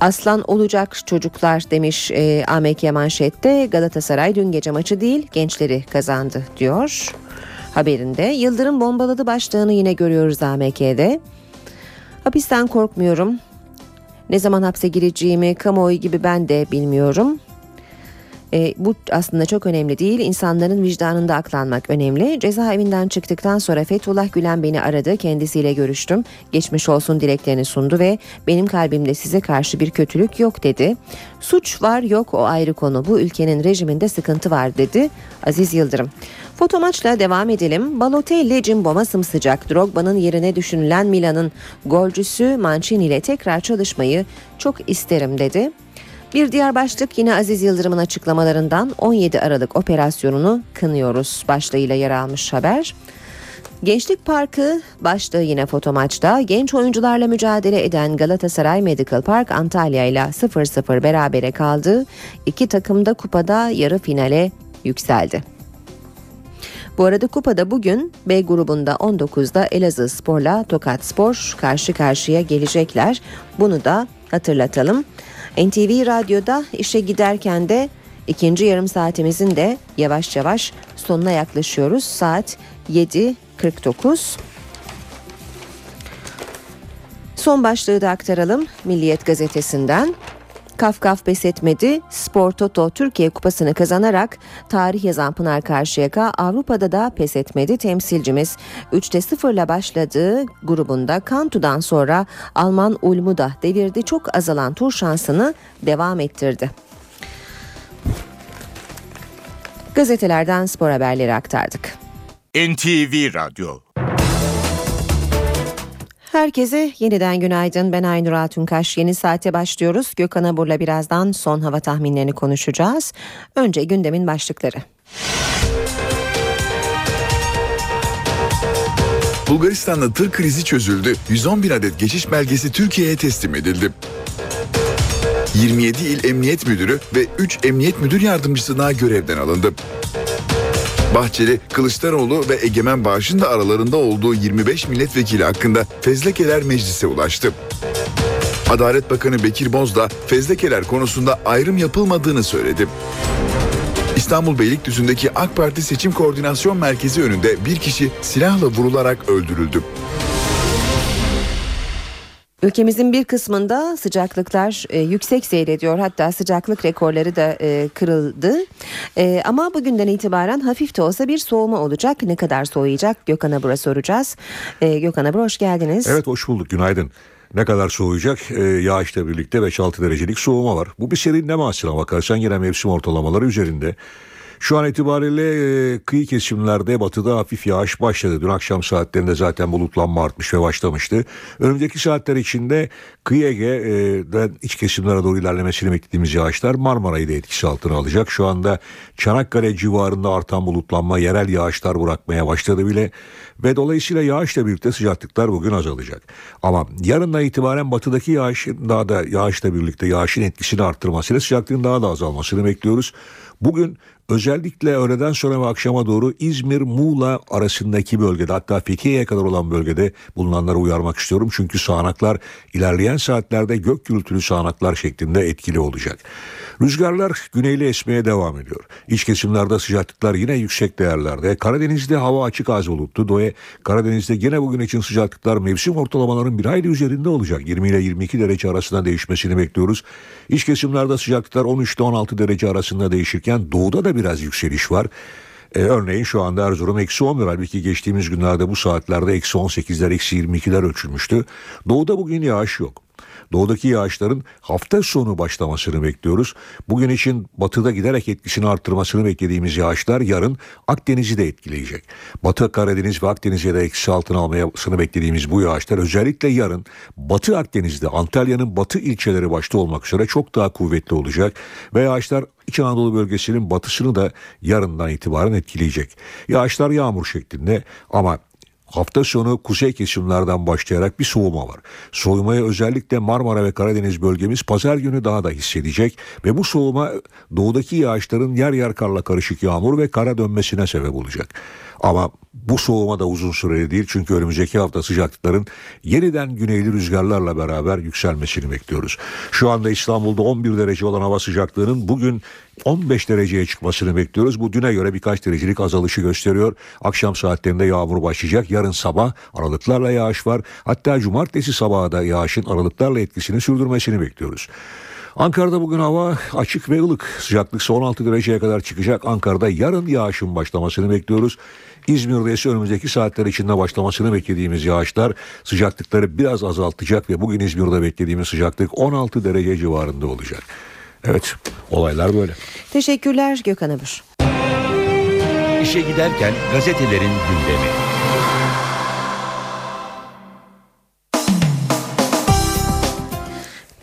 Aslan olacak çocuklar demiş e, AMK manşette. Galatasaray dün gece maçı değil gençleri kazandı diyor. Haberinde Yıldırım bombaladı başlığını yine görüyoruz AMK'de. Hapisten korkmuyorum. Ne zaman hapse gireceğimi kamuoyu gibi ben de bilmiyorum. E, bu aslında çok önemli değil. İnsanların vicdanında aklanmak önemli. Cezaevinden çıktıktan sonra Fethullah Gülen beni aradı. Kendisiyle görüştüm. Geçmiş olsun dileklerini sundu ve benim kalbimde size karşı bir kötülük yok dedi. Suç var yok o ayrı konu. Bu ülkenin rejiminde sıkıntı var dedi Aziz Yıldırım. Foto maçla devam edelim. Balotelli Cimbom'a sımsıcak. Drogba'nın yerine düşünülen Milan'ın golcüsü Mancini ile tekrar çalışmayı çok isterim dedi. Bir diğer başlık yine Aziz Yıldırım'ın açıklamalarından 17 Aralık operasyonunu kınıyoruz başlığıyla yer almış haber. Gençlik Parkı başlığı yine foto maçta genç oyuncularla mücadele eden Galatasaray Medical Park Antalya ile 0-0 berabere kaldı. İki takım da kupada yarı finale yükseldi. Bu arada kupada bugün B grubunda 19'da Elazığ Spor'la Tokat Spor karşı karşıya gelecekler. Bunu da hatırlatalım. NTV Radyo'da işe giderken de ikinci yarım saatimizin de yavaş yavaş sonuna yaklaşıyoruz. Saat 7.49. Son başlığı da aktaralım Milliyet gazetesinden. Kafkaf pes etmedi. Spor Toto Türkiye Kupası'nı kazanarak tarih yazan Pınar Karşıyaka Avrupa'da da pes etmedi. Temsilcimiz 3'te 0 ile başladığı grubunda Kantu'dan sonra Alman Ulm'u da devirdi. Çok azalan tur şansını devam ettirdi. Gazetelerden spor haberleri aktardık. NTV Radyo Herkese yeniden günaydın. Ben Aynur Altunkaş. Yeni saate başlıyoruz. Gökhan Abur'la birazdan son hava tahminlerini konuşacağız. Önce gündemin başlıkları. Bulgaristan'da tır krizi çözüldü. 111 adet geçiş belgesi Türkiye'ye teslim edildi. 27 il emniyet müdürü ve 3 emniyet müdür yardımcısı daha görevden alındı. Bahçeli, Kılıçdaroğlu ve Egemen Bağış'ın da aralarında olduğu 25 milletvekili hakkında fezlekeler meclise ulaştı. Adalet Bakanı Bekir Bozdağ fezlekeler konusunda ayrım yapılmadığını söyledi. İstanbul Beylikdüzü'ndeki AK Parti Seçim Koordinasyon Merkezi önünde bir kişi silahla vurularak öldürüldü. Ülkemizin bir kısmında sıcaklıklar e, yüksek seyrediyor. Hatta sıcaklık rekorları da e, kırıldı. E, ama bugünden itibaren hafif de olsa bir soğuma olacak. Ne kadar soğuyacak Gökhan Abur'a soracağız. E, Gökhan Abur hoş geldiniz. Evet hoş bulduk günaydın. Ne kadar soğuyacak? Ee, yağışla birlikte 5-6 derecelik soğuma var. Bu bir serinleme aslına bakarsan yine mevsim ortalamaları üzerinde. Şu an itibariyle kıyı kesimlerde batıda hafif yağış başladı. Dün akşam saatlerinde zaten bulutlanma artmış ve başlamıştı. Önümüzdeki saatler içinde kıyı Ege'den iç kesimlere doğru ilerlemesini beklediğimiz yağışlar Marmara'yı da etkisi altına alacak. Şu anda Çanakkale civarında artan bulutlanma yerel yağışlar bırakmaya başladı bile ve dolayısıyla yağışla birlikte sıcaklıklar bugün azalacak. Ama yarından itibaren batıdaki yağışın daha da yağışla birlikte yağışın etkisini arttırmasıyla sıcaklığın daha da azalmasını bekliyoruz. Bugün özellikle öğleden sonra ve akşama doğru İzmir, Muğla arasındaki bölgede hatta Fethiye'ye kadar olan bölgede bulunanları uyarmak istiyorum. Çünkü sağanaklar ilerleyen saatlerde gök gürültülü sağanaklar şeklinde etkili olacak. Rüzgarlar güneyli esmeye devam ediyor. İç kesimlerde sıcaklıklar yine yüksek değerlerde. Karadeniz'de hava açık az bulutlu. Doğu Karadeniz'de yine bugün için sıcaklıklar mevsim ortalamaların bir hayli üzerinde olacak. 20 ile 22 derece arasında değişmesini bekliyoruz. İç kesimlerde sıcaklıklar 13 ile 16 derece arasında değişirken doğuda da biraz yükseliş var. Ee, örneğin şu anda Erzurum eksi 11 halbuki geçtiğimiz günlerde bu saatlerde eksi 18'ler eksi 22'ler ölçülmüştü. Doğuda bugün yağış yok. Doğudaki yağışların hafta sonu başlamasını bekliyoruz. Bugün için batıda giderek etkisini arttırmasını beklediğimiz yağışlar yarın Akdeniz'i de etkileyecek. Batı Karadeniz ve Akdeniz'e de etkisi altına almasını beklediğimiz bu yağışlar özellikle yarın Batı Akdeniz'de Antalya'nın batı ilçeleri başta olmak üzere çok daha kuvvetli olacak. Ve yağışlar İç Anadolu bölgesinin batısını da yarından itibaren etkileyecek. Yağışlar yağmur şeklinde ama Hafta sonu kuzey kesimlerden başlayarak bir soğuma var. Soğumayı özellikle Marmara ve Karadeniz bölgemiz pazar günü daha da hissedecek ve bu soğuma doğudaki yağışların yer yer karla karışık yağmur ve kara dönmesine sebep olacak. Ama bu soğuma da uzun süreli değil çünkü önümüzdeki hafta sıcaklıkların yeniden güneyli rüzgarlarla beraber yükselmesini bekliyoruz. Şu anda İstanbul'da 11 derece olan hava sıcaklığının bugün 15 dereceye çıkmasını bekliyoruz. Bu düne göre birkaç derecelik azalışı gösteriyor. Akşam saatlerinde yağmur başlayacak. Yarın sabah aralıklarla yağış var. Hatta cumartesi sabahı da yağışın aralıklarla etkisini sürdürmesini bekliyoruz. Ankara'da bugün hava açık ve ılık. Sıcaklık ise 16 dereceye kadar çıkacak. Ankara'da yarın yağışın başlamasını bekliyoruz. İzmir'de ise önümüzdeki saatler içinde başlamasını beklediğimiz yağışlar sıcaklıkları biraz azaltacak ve bugün İzmir'de beklediğimiz sıcaklık 16 derece civarında olacak. Evet olaylar böyle. Teşekkürler Gökhan Abur. İşe giderken gazetelerin gündemi.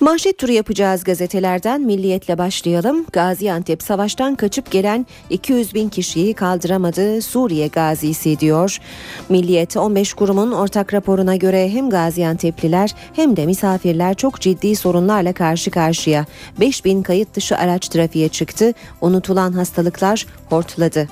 Manşet turu yapacağız gazetelerden Milliyet'le başlayalım. Gaziantep savaştan kaçıp gelen 200 bin kişiyi kaldıramadı Suriye gazisi diyor. Milliyet 15 kurumun ortak raporuna göre hem Gaziantep'liler hem de misafirler çok ciddi sorunlarla karşı karşıya. 5 bin kayıt dışı araç trafiğe çıktı. Unutulan hastalıklar hortladı.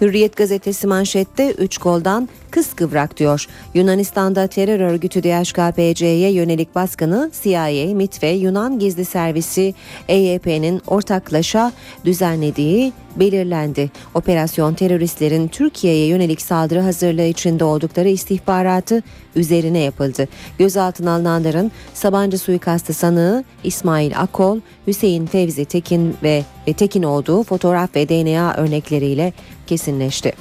Hürriyet gazetesi manşette 3 goldan kıskıvrak diyor. Yunanistan'da terör örgütü DHKPC'ye yönelik baskını CIA, MIT ve Yunan Gizli Servisi EYP'nin ortaklaşa düzenlediği belirlendi. Operasyon teröristlerin Türkiye'ye yönelik saldırı hazırlığı içinde oldukları istihbaratı üzerine yapıldı. Gözaltına alınanların Sabancı suikastı sanığı İsmail Akol, Hüseyin Fevzi Tekin ve Tekin olduğu fotoğraf ve DNA örnekleriyle kesinleşti.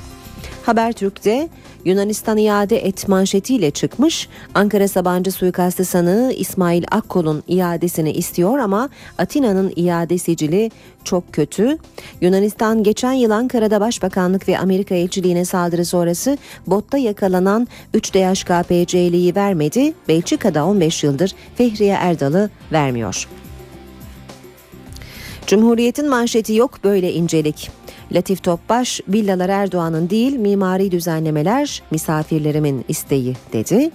Habertürk'te Yunanistan iade et manşetiyle çıkmış. Ankara Sabancı suikastı sanığı İsmail Akkol'un iadesini istiyor ama Atina'nın iade sicili çok kötü. Yunanistan geçen yıl Ankara'da Başbakanlık ve Amerika elçiliğine saldırı sonrası botta yakalanan 3 DHKPC'liyi vermedi. Belçika'da 15 yıldır Fehriye Erdal'ı vermiyor. Cumhuriyet'in manşeti yok böyle incelik. Latif Topbaş, villalar Erdoğan'ın değil mimari düzenlemeler misafirlerimin isteği dedi.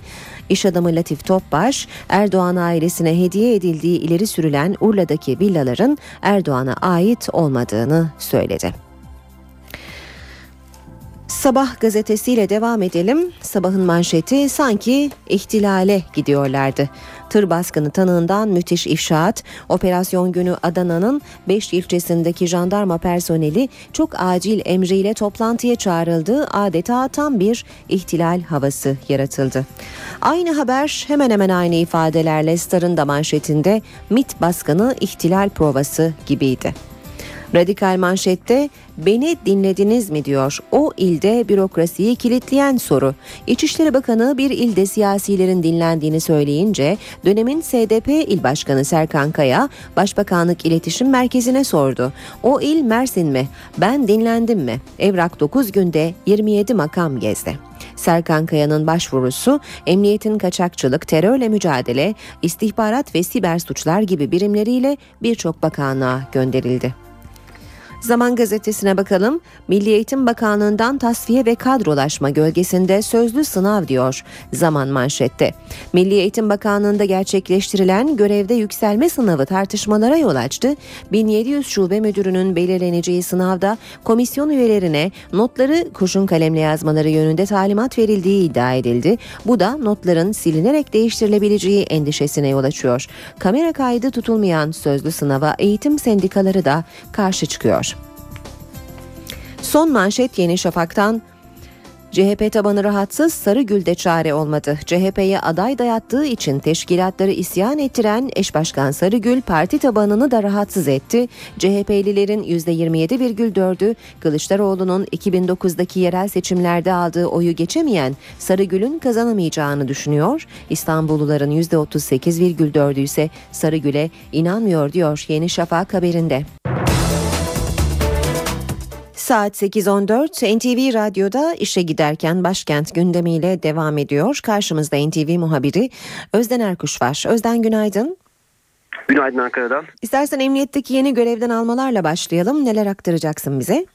İş adamı Latif Topbaş, Erdoğan ailesine hediye edildiği ileri sürülen Urla'daki villaların Erdoğan'a ait olmadığını söyledi. Sabah gazetesiyle devam edelim. Sabahın manşeti sanki ihtilale gidiyorlardı. Tır baskını tanığından müthiş ifşaat, operasyon günü Adana'nın 5 ilçesindeki jandarma personeli çok acil emriyle toplantıya çağrıldı. Adeta tam bir ihtilal havası yaratıldı. Aynı haber hemen hemen aynı ifadelerle Star'ın da manşetinde MIT baskını ihtilal provası gibiydi. Radikal manşette beni dinlediniz mi diyor. O ilde bürokrasiyi kilitleyen soru. İçişleri Bakanı bir ilde siyasilerin dinlendiğini söyleyince dönemin SDP İl Başkanı Serkan Kaya Başbakanlık İletişim Merkezi'ne sordu. O il Mersin mi? Ben dinlendim mi? Evrak 9 günde 27 makam gezdi. Serkan Kaya'nın başvurusu emniyetin kaçakçılık, terörle mücadele, istihbarat ve siber suçlar gibi birimleriyle birçok bakanlığa gönderildi. Zaman gazetesine bakalım. Milli Eğitim Bakanlığı'ndan tasfiye ve kadrolaşma gölgesinde sözlü sınav diyor Zaman manşette. Milli Eğitim Bakanlığı'nda gerçekleştirilen görevde yükselme sınavı tartışmalara yol açtı. 1700 şube müdürünün belirleneceği sınavda komisyon üyelerine notları kurşun kalemle yazmaları yönünde talimat verildiği iddia edildi. Bu da notların silinerek değiştirilebileceği endişesine yol açıyor. Kamera kaydı tutulmayan sözlü sınava eğitim sendikaları da karşı çıkıyor. Son manşet Yeni Şafak'tan CHP tabanı rahatsız Sarıgül'de çare olmadı. CHP'ye aday dayattığı için teşkilatları isyan ettiren eş başkan Sarıgül parti tabanını da rahatsız etti. CHP'lilerin %27,4'ü Kılıçdaroğlu'nun 2009'daki yerel seçimlerde aldığı oyu geçemeyen Sarıgül'ün kazanamayacağını düşünüyor. İstanbulluların %38,4'ü ise Sarıgül'e inanmıyor diyor Yeni Şafak haberinde. Saat 8.14 NTV Radyo'da işe giderken başkent gündemiyle devam ediyor. Karşımızda NTV muhabiri Özden Erkuş var. Özden günaydın. Günaydın Ankara'dan. İstersen emniyetteki yeni görevden almalarla başlayalım. Neler aktaracaksın bize?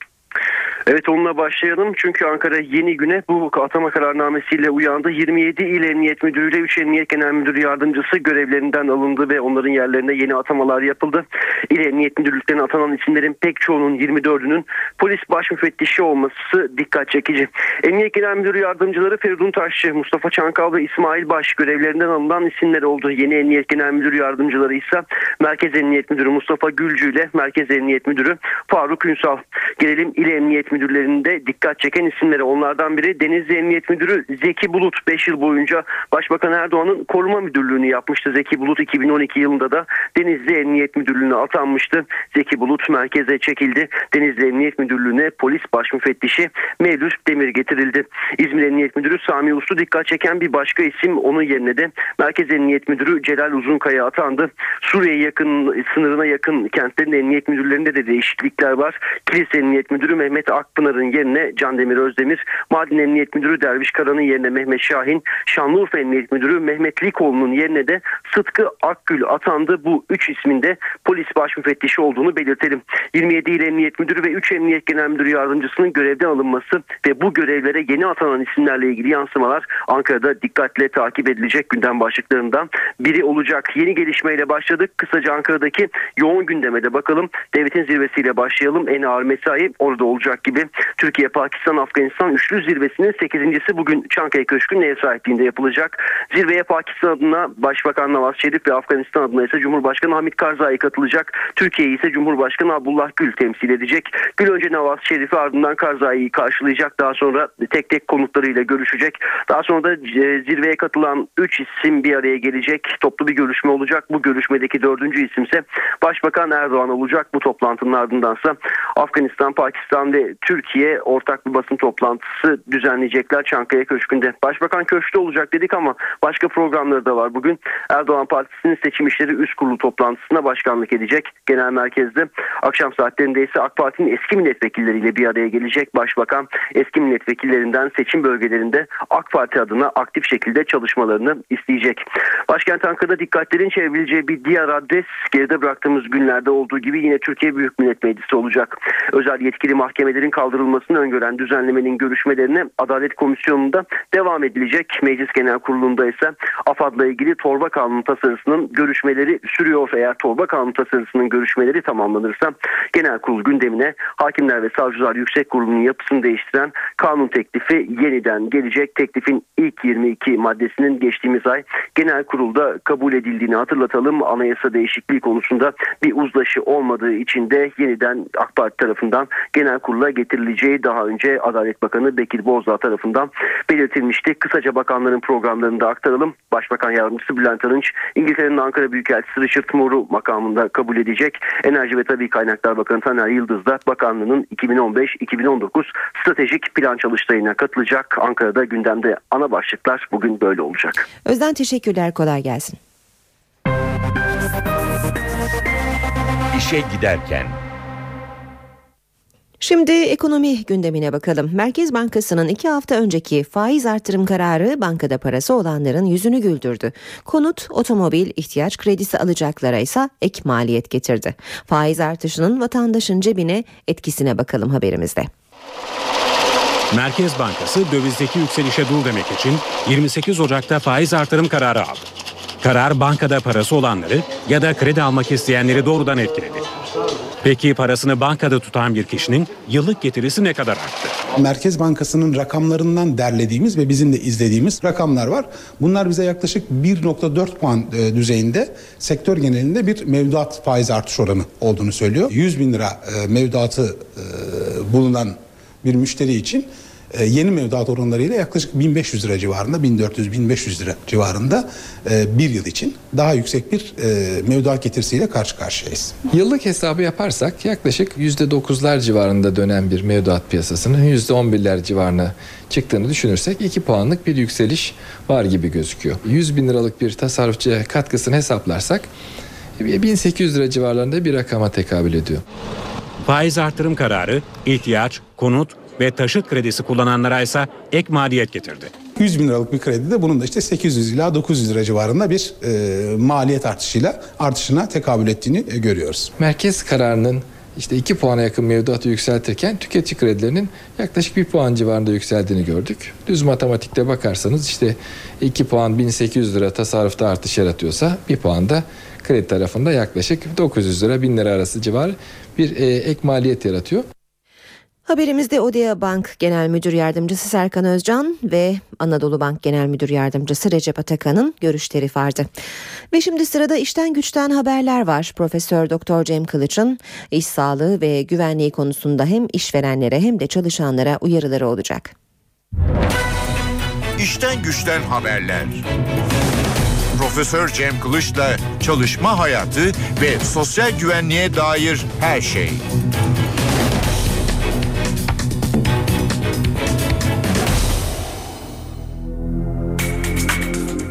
Evet onunla başlayalım çünkü Ankara yeni güne bu atama kararnamesiyle uyandı. 27 il emniyet müdürüyle 3 emniyet genel müdürü yardımcısı görevlerinden alındı ve onların yerlerine yeni atamalar yapıldı. İl emniyet müdürlüklerine atanan isimlerin pek çoğunun 24'ünün polis baş müfettişi olması dikkat çekici. Emniyet genel müdürü yardımcıları Feridun Taşçı, Mustafa Çankal ve İsmail Baş görevlerinden alınan isimler oldu. Yeni emniyet genel müdürü yardımcıları ise Merkez Emniyet Müdürü Mustafa Gülcü ile Merkez Emniyet Müdürü Faruk Ünsal. Gelelim il emniyet müdürlerinde dikkat çeken isimleri. Onlardan biri Denizli Emniyet Müdürü Zeki Bulut 5 yıl boyunca Başbakan Erdoğan'ın koruma müdürlüğünü yapmıştı. Zeki Bulut 2012 yılında da Denizli Emniyet Müdürlüğü'ne atanmıştı. Zeki Bulut merkeze çekildi. Denizli Emniyet Müdürlüğü'ne polis baş müfettişi Mevlüt Demir getirildi. İzmir Emniyet Müdürü Sami Uslu dikkat çeken bir başka isim onun yerine de Merkez Emniyet Müdürü Celal Uzunkaya atandı. Suriye yakın sınırına yakın kentlerin emniyet müdürlerinde de değişiklikler var. Kilis Emniyet Müdürü Mehmet Akpınar'ın yerine Candemir Özdemir, Mardin Emniyet Müdürü Derviş Kara'nın yerine Mehmet Şahin, Şanlıurfa Emniyet Müdürü Mehmet Likoğlu'nun yerine de Sıtkı Akgül atandı. Bu üç ismin de polis baş müfettişi olduğunu belirtelim. 27 il Emniyet Müdürü ve 3 Emniyet Genel Müdürü Yardımcısının görevden alınması ve bu görevlere yeni atanan isimlerle ilgili yansımalar Ankara'da dikkatle takip edilecek gündem başlıklarından biri olacak. Yeni gelişmeyle başladık. Kısaca Ankara'daki yoğun gündeme de bakalım. Devletin zirvesiyle başlayalım. En ağır mesai orada olacak gibi. Türkiye, Pakistan, Afganistan üçlü zirvesinin 8.si bugün Çankaya Köşkü'nün ev sahipliğinde yapılacak. Zirveye Pakistan adına Başbakan Nawaz Şerif ve Afganistan adına ise Cumhurbaşkanı Hamit Karzai katılacak. Türkiye'yi ise Cumhurbaşkanı Abdullah Gül temsil edecek. Gül önce Nawaz Şerif'i ardından Karzai'yi karşılayacak. Daha sonra tek tek konuklarıyla görüşecek. Daha sonra da e, zirveye katılan 3 isim bir araya gelecek. Toplu bir görüşme olacak. Bu görüşmedeki dördüncü isimse Başbakan Erdoğan olacak. Bu toplantının ardındansa Afganistan, Pakistan ve Türkiye ortak bir basın toplantısı düzenleyecekler Çankaya Köşkü'nde. Başbakan köşkte olacak dedik ama başka programları da var. Bugün Erdoğan Partisi'nin seçim işleri üst kurulu toplantısına başkanlık edecek. Genel merkezde akşam saatlerinde ise AK Parti'nin eski milletvekilleriyle bir araya gelecek. Başbakan eski milletvekillerinden seçim bölgelerinde AK Parti adına aktif şekilde çalışmalarını isteyecek. Başkent Ankara'da dikkatlerin çevrileceği bir diğer adres geride bıraktığımız günlerde olduğu gibi yine Türkiye Büyük Millet Meclisi olacak. Özel yetkili mahkemelerin kaldırılmasını öngören düzenlemenin görüşmelerine Adalet Komisyonu'nda devam edilecek. Meclis Genel Kurulu'nda ise AFAD'la ilgili torba kanunu tasarısının görüşmeleri sürüyor. Eğer torba kanunu tasarısının görüşmeleri tamamlanırsa genel kurul gündemine Hakimler ve Savcılar Yüksek Kurulu'nun yapısını değiştiren kanun teklifi yeniden gelecek. Teklifin ilk 22 maddesinin geçtiğimiz ay genel kurulda kabul edildiğini hatırlatalım. Anayasa değişikliği konusunda bir uzlaşı olmadığı için de yeniden AK Parti tarafından genel kurula getirileceği daha önce Adalet Bakanı Bekir Bozdağ tarafından belirtilmişti. Kısaca bakanların programlarını da aktaralım. Başbakan Yardımcısı Bülent Arınç, İngiltere'nin Ankara Büyükelçisi Richard Moore'u makamında kabul edecek. Enerji ve Tabii Kaynaklar Bakanı Taner Yıldız da bakanlığının 2015-2019 stratejik plan çalıştayına katılacak. Ankara'da gündemde ana başlıklar bugün böyle olacak. Özden teşekkürler kolay gelsin. İşe giderken Şimdi ekonomi gündemine bakalım. Merkez Bankası'nın iki hafta önceki faiz artırım kararı bankada parası olanların yüzünü güldürdü. Konut, otomobil, ihtiyaç kredisi alacaklara ise ek maliyet getirdi. Faiz artışının vatandaşın cebine etkisine bakalım haberimizde. Merkez Bankası dövizdeki yükselişe dur demek için 28 Ocak'ta faiz artırım kararı aldı. Karar bankada parası olanları ya da kredi almak isteyenleri doğrudan etkiledi. Peki parasını bankada tutan bir kişinin yıllık getirisi ne kadar arttı? Merkez Bankası'nın rakamlarından derlediğimiz ve bizim de izlediğimiz rakamlar var. Bunlar bize yaklaşık 1.4 puan e, düzeyinde sektör genelinde bir mevduat faiz artış oranı olduğunu söylüyor. 100 bin lira e, mevduatı e, bulunan bir müşteri için e, yeni mevduat oranlarıyla yaklaşık 1500 lira civarında 1400-1500 lira civarında e, bir yıl için daha yüksek bir e, mevduat getirisiyle karşı karşıyayız. Yıllık hesabı yaparsak yaklaşık %9'lar civarında dönen bir mevduat piyasasının %11'ler civarına çıktığını düşünürsek 2 puanlık bir yükseliş var gibi gözüküyor. 100 bin liralık bir tasarrufçuya katkısını hesaplarsak 1800 lira civarlarında bir rakama tekabül ediyor. Faiz artırım kararı ihtiyaç, konut ve taşıt kredisi kullananlara ise ek maliyet getirdi. 100 bin liralık bir kredide bunun da işte 800 ila 900 lira civarında bir e, maliyet artışıyla artışına tekabül ettiğini e, görüyoruz. Merkez kararının işte 2 puana yakın mevduatı yükseltirken tüketici kredilerinin yaklaşık 1 puan civarında yükseldiğini gördük. Düz matematikte bakarsanız işte 2 puan 1800 lira tasarrufta artış yaratıyorsa 1 puan da kredi tarafında yaklaşık 900 lira 1000 lira arası civarı bir e, ek maliyet yaratıyor. Haberimizde Odea Bank Genel Müdür Yardımcısı Serkan Özcan ve Anadolu Bank Genel Müdür Yardımcısı Recep Atakan'ın görüşleri vardı. Ve şimdi sırada işten güçten haberler var. Profesör Doktor Cem Kılıç'ın iş sağlığı ve güvenliği konusunda hem işverenlere hem de çalışanlara uyarıları olacak. İşten güçten haberler. Profesör Cem Kılıç'la çalışma hayatı ve sosyal güvenliğe dair her şey.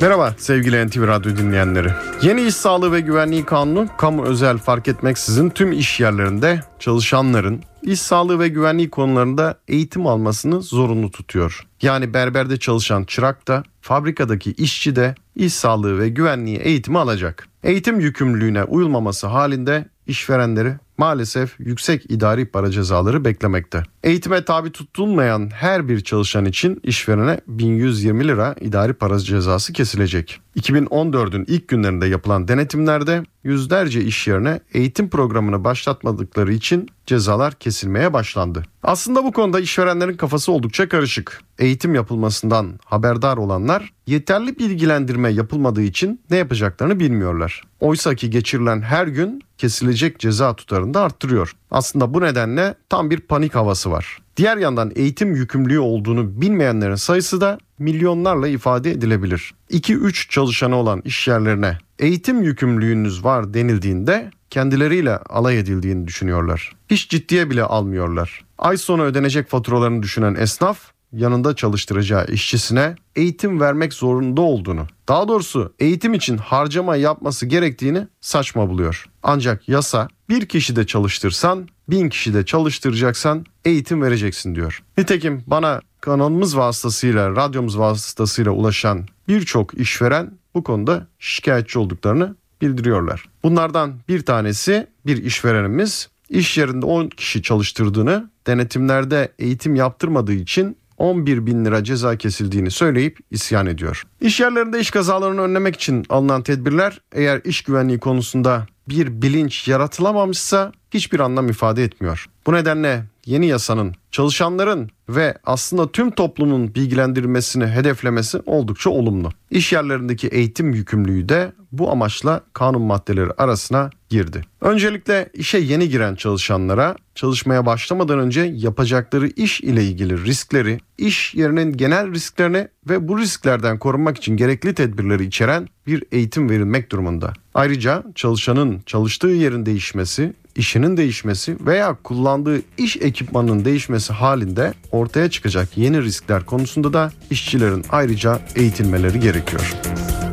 Merhaba sevgili NTV Radyo dinleyenleri. Yeni iş sağlığı ve güvenliği kanunu kamu özel fark etmeksizin tüm iş yerlerinde çalışanların iş sağlığı ve güvenliği konularında eğitim almasını zorunlu tutuyor. Yani berberde çalışan çırak da fabrikadaki işçi de iş sağlığı ve güvenliği eğitimi alacak. Eğitim yükümlülüğüne uyulmaması halinde işverenleri maalesef yüksek idari para cezaları beklemekte. Eğitime tabi tutulmayan her bir çalışan için işverene 1120 lira idari para cezası kesilecek. 2014'ün ilk günlerinde yapılan denetimlerde yüzlerce iş yerine eğitim programını başlatmadıkları için cezalar kesilmeye başlandı. Aslında bu konuda işverenlerin kafası oldukça karışık. Eğitim yapılmasından haberdar olanlar yeterli bilgilendirme yapılmadığı için ne yapacaklarını bilmiyorlar. Oysa ki geçirilen her gün kesilecek ceza da arttırıyor. Aslında bu nedenle tam bir panik havası var. Diğer yandan eğitim yükümlülüğü olduğunu bilmeyenlerin sayısı da milyonlarla ifade edilebilir. 2-3 çalışanı olan iş yerlerine eğitim yükümlülüğünüz var denildiğinde kendileriyle alay edildiğini düşünüyorlar. Hiç ciddiye bile almıyorlar. Ay sonu ödenecek faturalarını düşünen esnaf yanında çalıştıracağı işçisine eğitim vermek zorunda olduğunu, daha doğrusu eğitim için harcama yapması gerektiğini saçma buluyor. Ancak yasa bir kişi de çalıştırsan, bin kişi de çalıştıracaksan eğitim vereceksin diyor. Nitekim bana kanalımız vasıtasıyla, radyomuz vasıtasıyla ulaşan birçok işveren bu konuda şikayetçi olduklarını bildiriyorlar. Bunlardan bir tanesi bir işverenimiz iş yerinde 10 kişi çalıştırdığını, denetimlerde eğitim yaptırmadığı için 11 bin lira ceza kesildiğini söyleyip isyan ediyor. İş yerlerinde iş kazalarını önlemek için alınan tedbirler eğer iş güvenliği konusunda bir bilinç yaratılamamışsa hiçbir anlam ifade etmiyor. Bu nedenle yeni yasanın çalışanların ve aslında tüm toplumun bilgilendirilmesini hedeflemesi oldukça olumlu. İş yerlerindeki eğitim yükümlülüğü de bu amaçla kanun maddeleri arasına girdi. Öncelikle işe yeni giren çalışanlara çalışmaya başlamadan önce yapacakları iş ile ilgili riskleri, iş yerinin genel risklerini ve bu risklerden korunmak için gerekli tedbirleri içeren bir eğitim verilmek durumunda. Ayrıca çalışanın çalıştığı yerin değişmesi, işinin değişmesi veya kullandığı iş ekipmanının değişmesi halinde ortaya çıkacak yeni riskler konusunda da işçilerin ayrıca eğitilmeleri gerekiyor.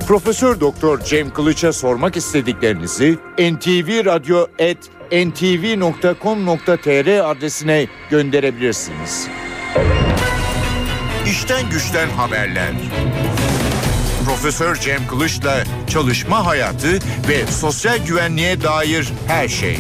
Profesör Doktor Cem Kılıç'a sormak istediklerinizi ntvradio@ntv.com.tr adresine gönderebilirsiniz. İşten güçten haberler. Profesör Cem Kılıç'la çalışma hayatı ve sosyal güvenliğe dair her şey.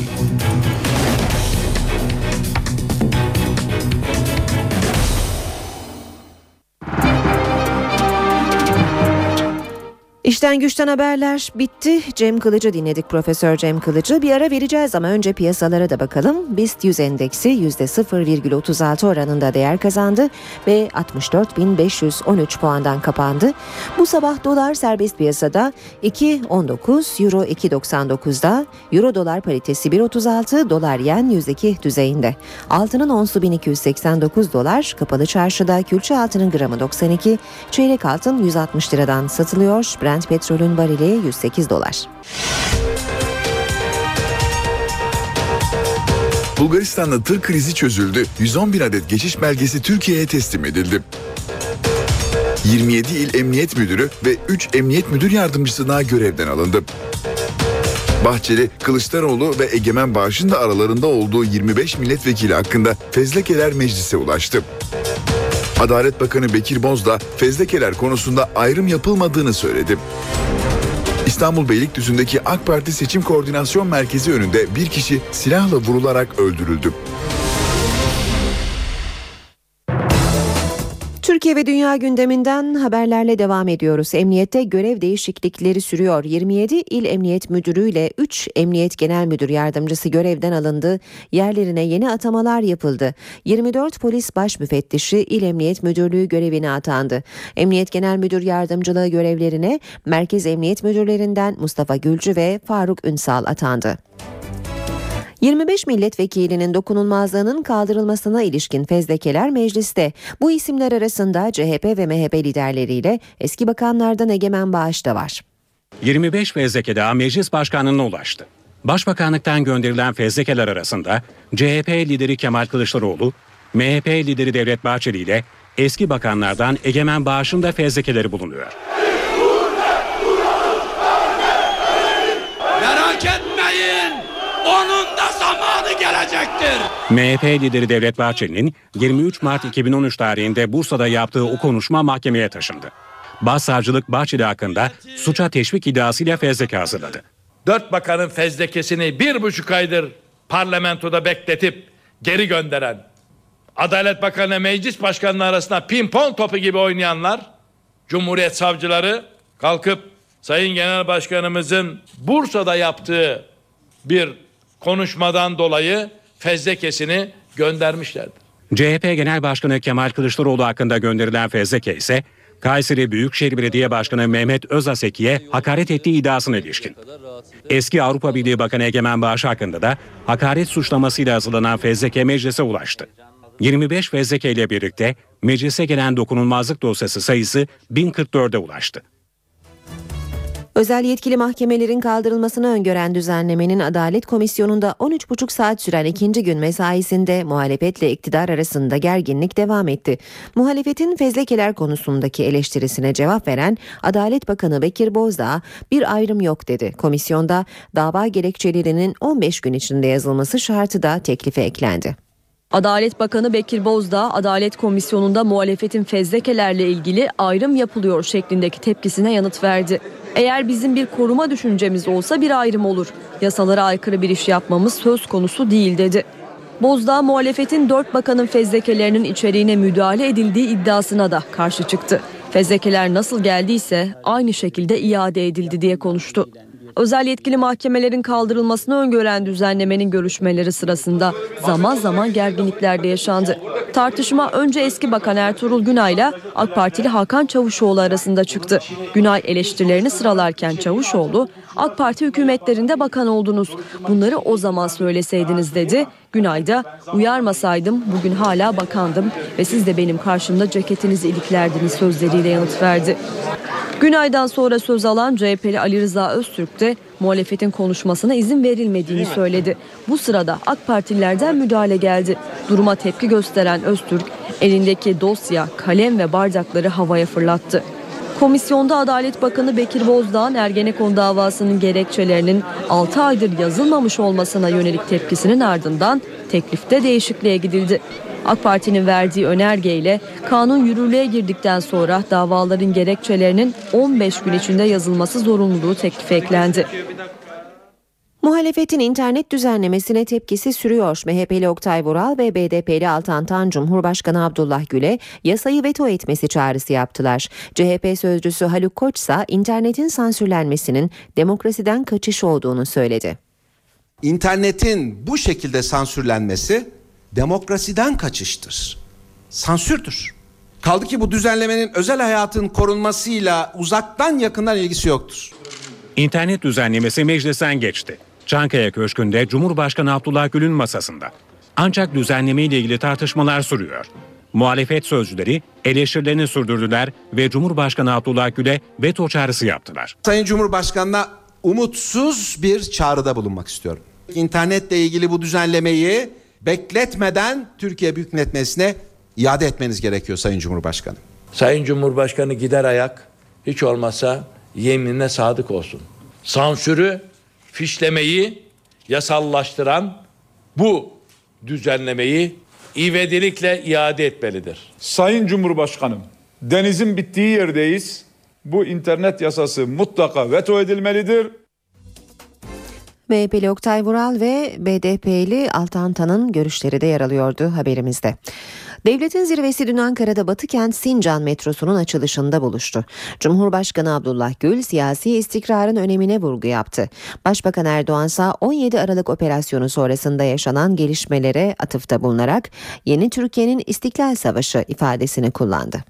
İşten güçten haberler bitti. Cem Kılıcı dinledik Profesör Cem Kılıcı. Bir ara vereceğiz ama önce piyasalara da bakalım. BIST 100 endeksi %0,36 oranında değer kazandı ve 64.513 puandan kapandı. Bu sabah dolar serbest piyasada 2.19, euro 2.99'da, euro dolar paritesi 1.36, dolar yen 102 düzeyinde. Altının onsu 1289 dolar, kapalı çarşıda külçe altının gramı 92, çeyrek altın 160 liradan satılıyor. Brent petrolün varili 108 dolar. Bulgaristan'da tır krizi çözüldü. 111 adet geçiş belgesi Türkiye'ye teslim edildi. 27 il emniyet müdürü ve 3 emniyet müdür yardımcısı daha görevden alındı. Bahçeli, Kılıçdaroğlu ve Egemen Bağış'ın da aralarında olduğu 25 milletvekili hakkında fezlekeler meclise ulaştı. Adalet Bakanı Bekir Bozdağ fezlekeler konusunda ayrım yapılmadığını söyledi. İstanbul Beylikdüzü'ndeki AK Parti Seçim Koordinasyon Merkezi önünde bir kişi silahla vurularak öldürüldü. Türkiye ve dünya gündeminden haberlerle devam ediyoruz. Emniyette görev değişiklikleri sürüyor. 27 il emniyet müdürü ile 3 emniyet genel müdür yardımcısı görevden alındı. Yerlerine yeni atamalar yapıldı. 24 polis baş müfettişi il emniyet müdürlüğü görevine atandı. Emniyet genel müdür yardımcılığı görevlerine merkez emniyet müdürlerinden Mustafa Gülcü ve Faruk Ünsal atandı. 25 milletvekilinin dokunulmazlığının kaldırılmasına ilişkin fezlekeler mecliste. Bu isimler arasında CHP ve MHP liderleriyle eski bakanlardan Egemen Bağış da var. 25 fezleke daha meclis başkanlığına ulaştı. Başbakanlıktan gönderilen fezlekeler arasında CHP lideri Kemal Kılıçdaroğlu, MHP lideri Devlet Bahçeli ile eski bakanlardan Egemen Bağış'ın da fezlekeleri bulunuyor. Merak etmeyin. Onun da zamanı gelecektir. MHP lideri Devlet Bahçeli'nin 23 Mart 2013 tarihinde Bursa'da yaptığı o konuşma mahkemeye taşındı. Başsavcılık Bahçeli hakkında suça teşvik iddiasıyla fezleke hazırladı. Dört bakanın fezlekesini bir buçuk aydır parlamentoda bekletip geri gönderen, Adalet Bakanı Meclis Başkanı arasında pimpon topu gibi oynayanlar, Cumhuriyet savcıları kalkıp Sayın Genel Başkanımızın Bursa'da yaptığı bir konuşmadan dolayı fezlekesini göndermişlerdir. CHP Genel Başkanı Kemal Kılıçdaroğlu hakkında gönderilen fezleke ise Kayseri Büyükşehir Belediye Başkanı Mehmet Özaseki'ye hakaret ettiği iddiasına ilişkin. Eski Avrupa Birliği Bakanı Egemen Bağış hakkında da hakaret suçlamasıyla hazırlanan fezleke meclise ulaştı. 25 fezleke ile birlikte meclise gelen dokunulmazlık dosyası sayısı 1044'e ulaştı. Özel yetkili mahkemelerin kaldırılmasını öngören düzenlemenin Adalet Komisyonu'nda 13,5 saat süren ikinci gün mesaisinde muhalefetle iktidar arasında gerginlik devam etti. Muhalefetin fezlekeler konusundaki eleştirisine cevap veren Adalet Bakanı Bekir Bozdağ bir ayrım yok dedi. Komisyonda dava gerekçelerinin 15 gün içinde yazılması şartı da teklife eklendi. Adalet Bakanı Bekir Bozdağ, Adalet Komisyonu'nda muhalefetin fezlekelerle ilgili ayrım yapılıyor şeklindeki tepkisine yanıt verdi. Eğer bizim bir koruma düşüncemiz olsa bir ayrım olur. Yasalara aykırı bir iş yapmamız söz konusu değil dedi. Bozdağ muhalefetin dört bakanın fezlekelerinin içeriğine müdahale edildiği iddiasına da karşı çıktı. Fezlekeler nasıl geldiyse aynı şekilde iade edildi diye konuştu. Özel yetkili mahkemelerin kaldırılmasını öngören düzenlemenin görüşmeleri sırasında zaman zaman gerginlikler de yaşandı. Tartışma önce eski bakan Ertuğrul Günay'la AK Partili Hakan Çavuşoğlu arasında çıktı. Günay eleştirilerini sıralarken Çavuşoğlu, AK Parti hükümetlerinde bakan oldunuz. Bunları o zaman söyleseydiniz dedi. Günay da uyarmasaydım bugün hala bakandım ve siz de benim karşımda ceketinizi iliklerdiniz sözleriyle yanıt verdi. Günay'dan sonra söz alan CHP'li Ali Rıza Öztürk de muhalefetin konuşmasına izin verilmediğini söyledi. Bu sırada AK Partililerden müdahale geldi. Duruma tepki gösteren Öztürk elindeki dosya, kalem ve bardakları havaya fırlattı. Komisyonda Adalet Bakanı Bekir Bozdağ'ın Ergenekon davasının gerekçelerinin 6 aydır yazılmamış olmasına yönelik tepkisinin ardından teklifte değişikliğe gidildi. AK Parti'nin verdiği önergeyle kanun yürürlüğe girdikten sonra davaların gerekçelerinin 15 gün içinde yazılması zorunluluğu teklife eklendi. Muhalefetin internet düzenlemesine tepkisi sürüyor. MHP'li Oktay Vural ve BDP'li Altan Tan Cumhurbaşkanı Abdullah Gül'e yasayı veto etmesi çağrısı yaptılar. CHP sözcüsü Haluk Koç ise internetin sansürlenmesinin demokrasiden kaçış olduğunu söyledi. İnternetin bu şekilde sansürlenmesi demokrasiden kaçıştır. Sansürdür. Kaldı ki bu düzenlemenin özel hayatın korunmasıyla uzaktan yakından ilgisi yoktur. İnternet düzenlemesi meclisten geçti. Çankaya Köşkü'nde Cumhurbaşkanı Abdullah Gül'ün masasında. Ancak düzenleme ile ilgili tartışmalar sürüyor. Muhalefet sözcüleri eleştirilerini sürdürdüler ve Cumhurbaşkanı Abdullah Gül'e veto çağrısı yaptılar. Sayın Cumhurbaşkanı'na umutsuz bir çağrıda bulunmak istiyorum. İnternetle ilgili bu düzenlemeyi bekletmeden Türkiye Büyük Millet Meclisi'ne iade etmeniz gerekiyor Sayın Cumhurbaşkanı. Sayın Cumhurbaşkanı gider ayak hiç olmazsa yeminine sadık olsun. Sansürü, fişlemeyi yasallaştıran bu düzenlemeyi ivedilikle iade etmelidir. Sayın Cumhurbaşkanım, denizin bittiği yerdeyiz. Bu internet yasası mutlaka veto edilmelidir. MHP'li Oktay Vural ve BDP'li Altan Tan'ın görüşleri de yer alıyordu haberimizde. Devletin zirvesi dün Ankara'da Batıkent Sincan metrosunun açılışında buluştu. Cumhurbaşkanı Abdullah Gül siyasi istikrarın önemine vurgu yaptı. Başbakan Erdoğan ise 17 Aralık operasyonu sonrasında yaşanan gelişmelere atıfta bulunarak yeni Türkiye'nin İstiklal Savaşı ifadesini kullandı.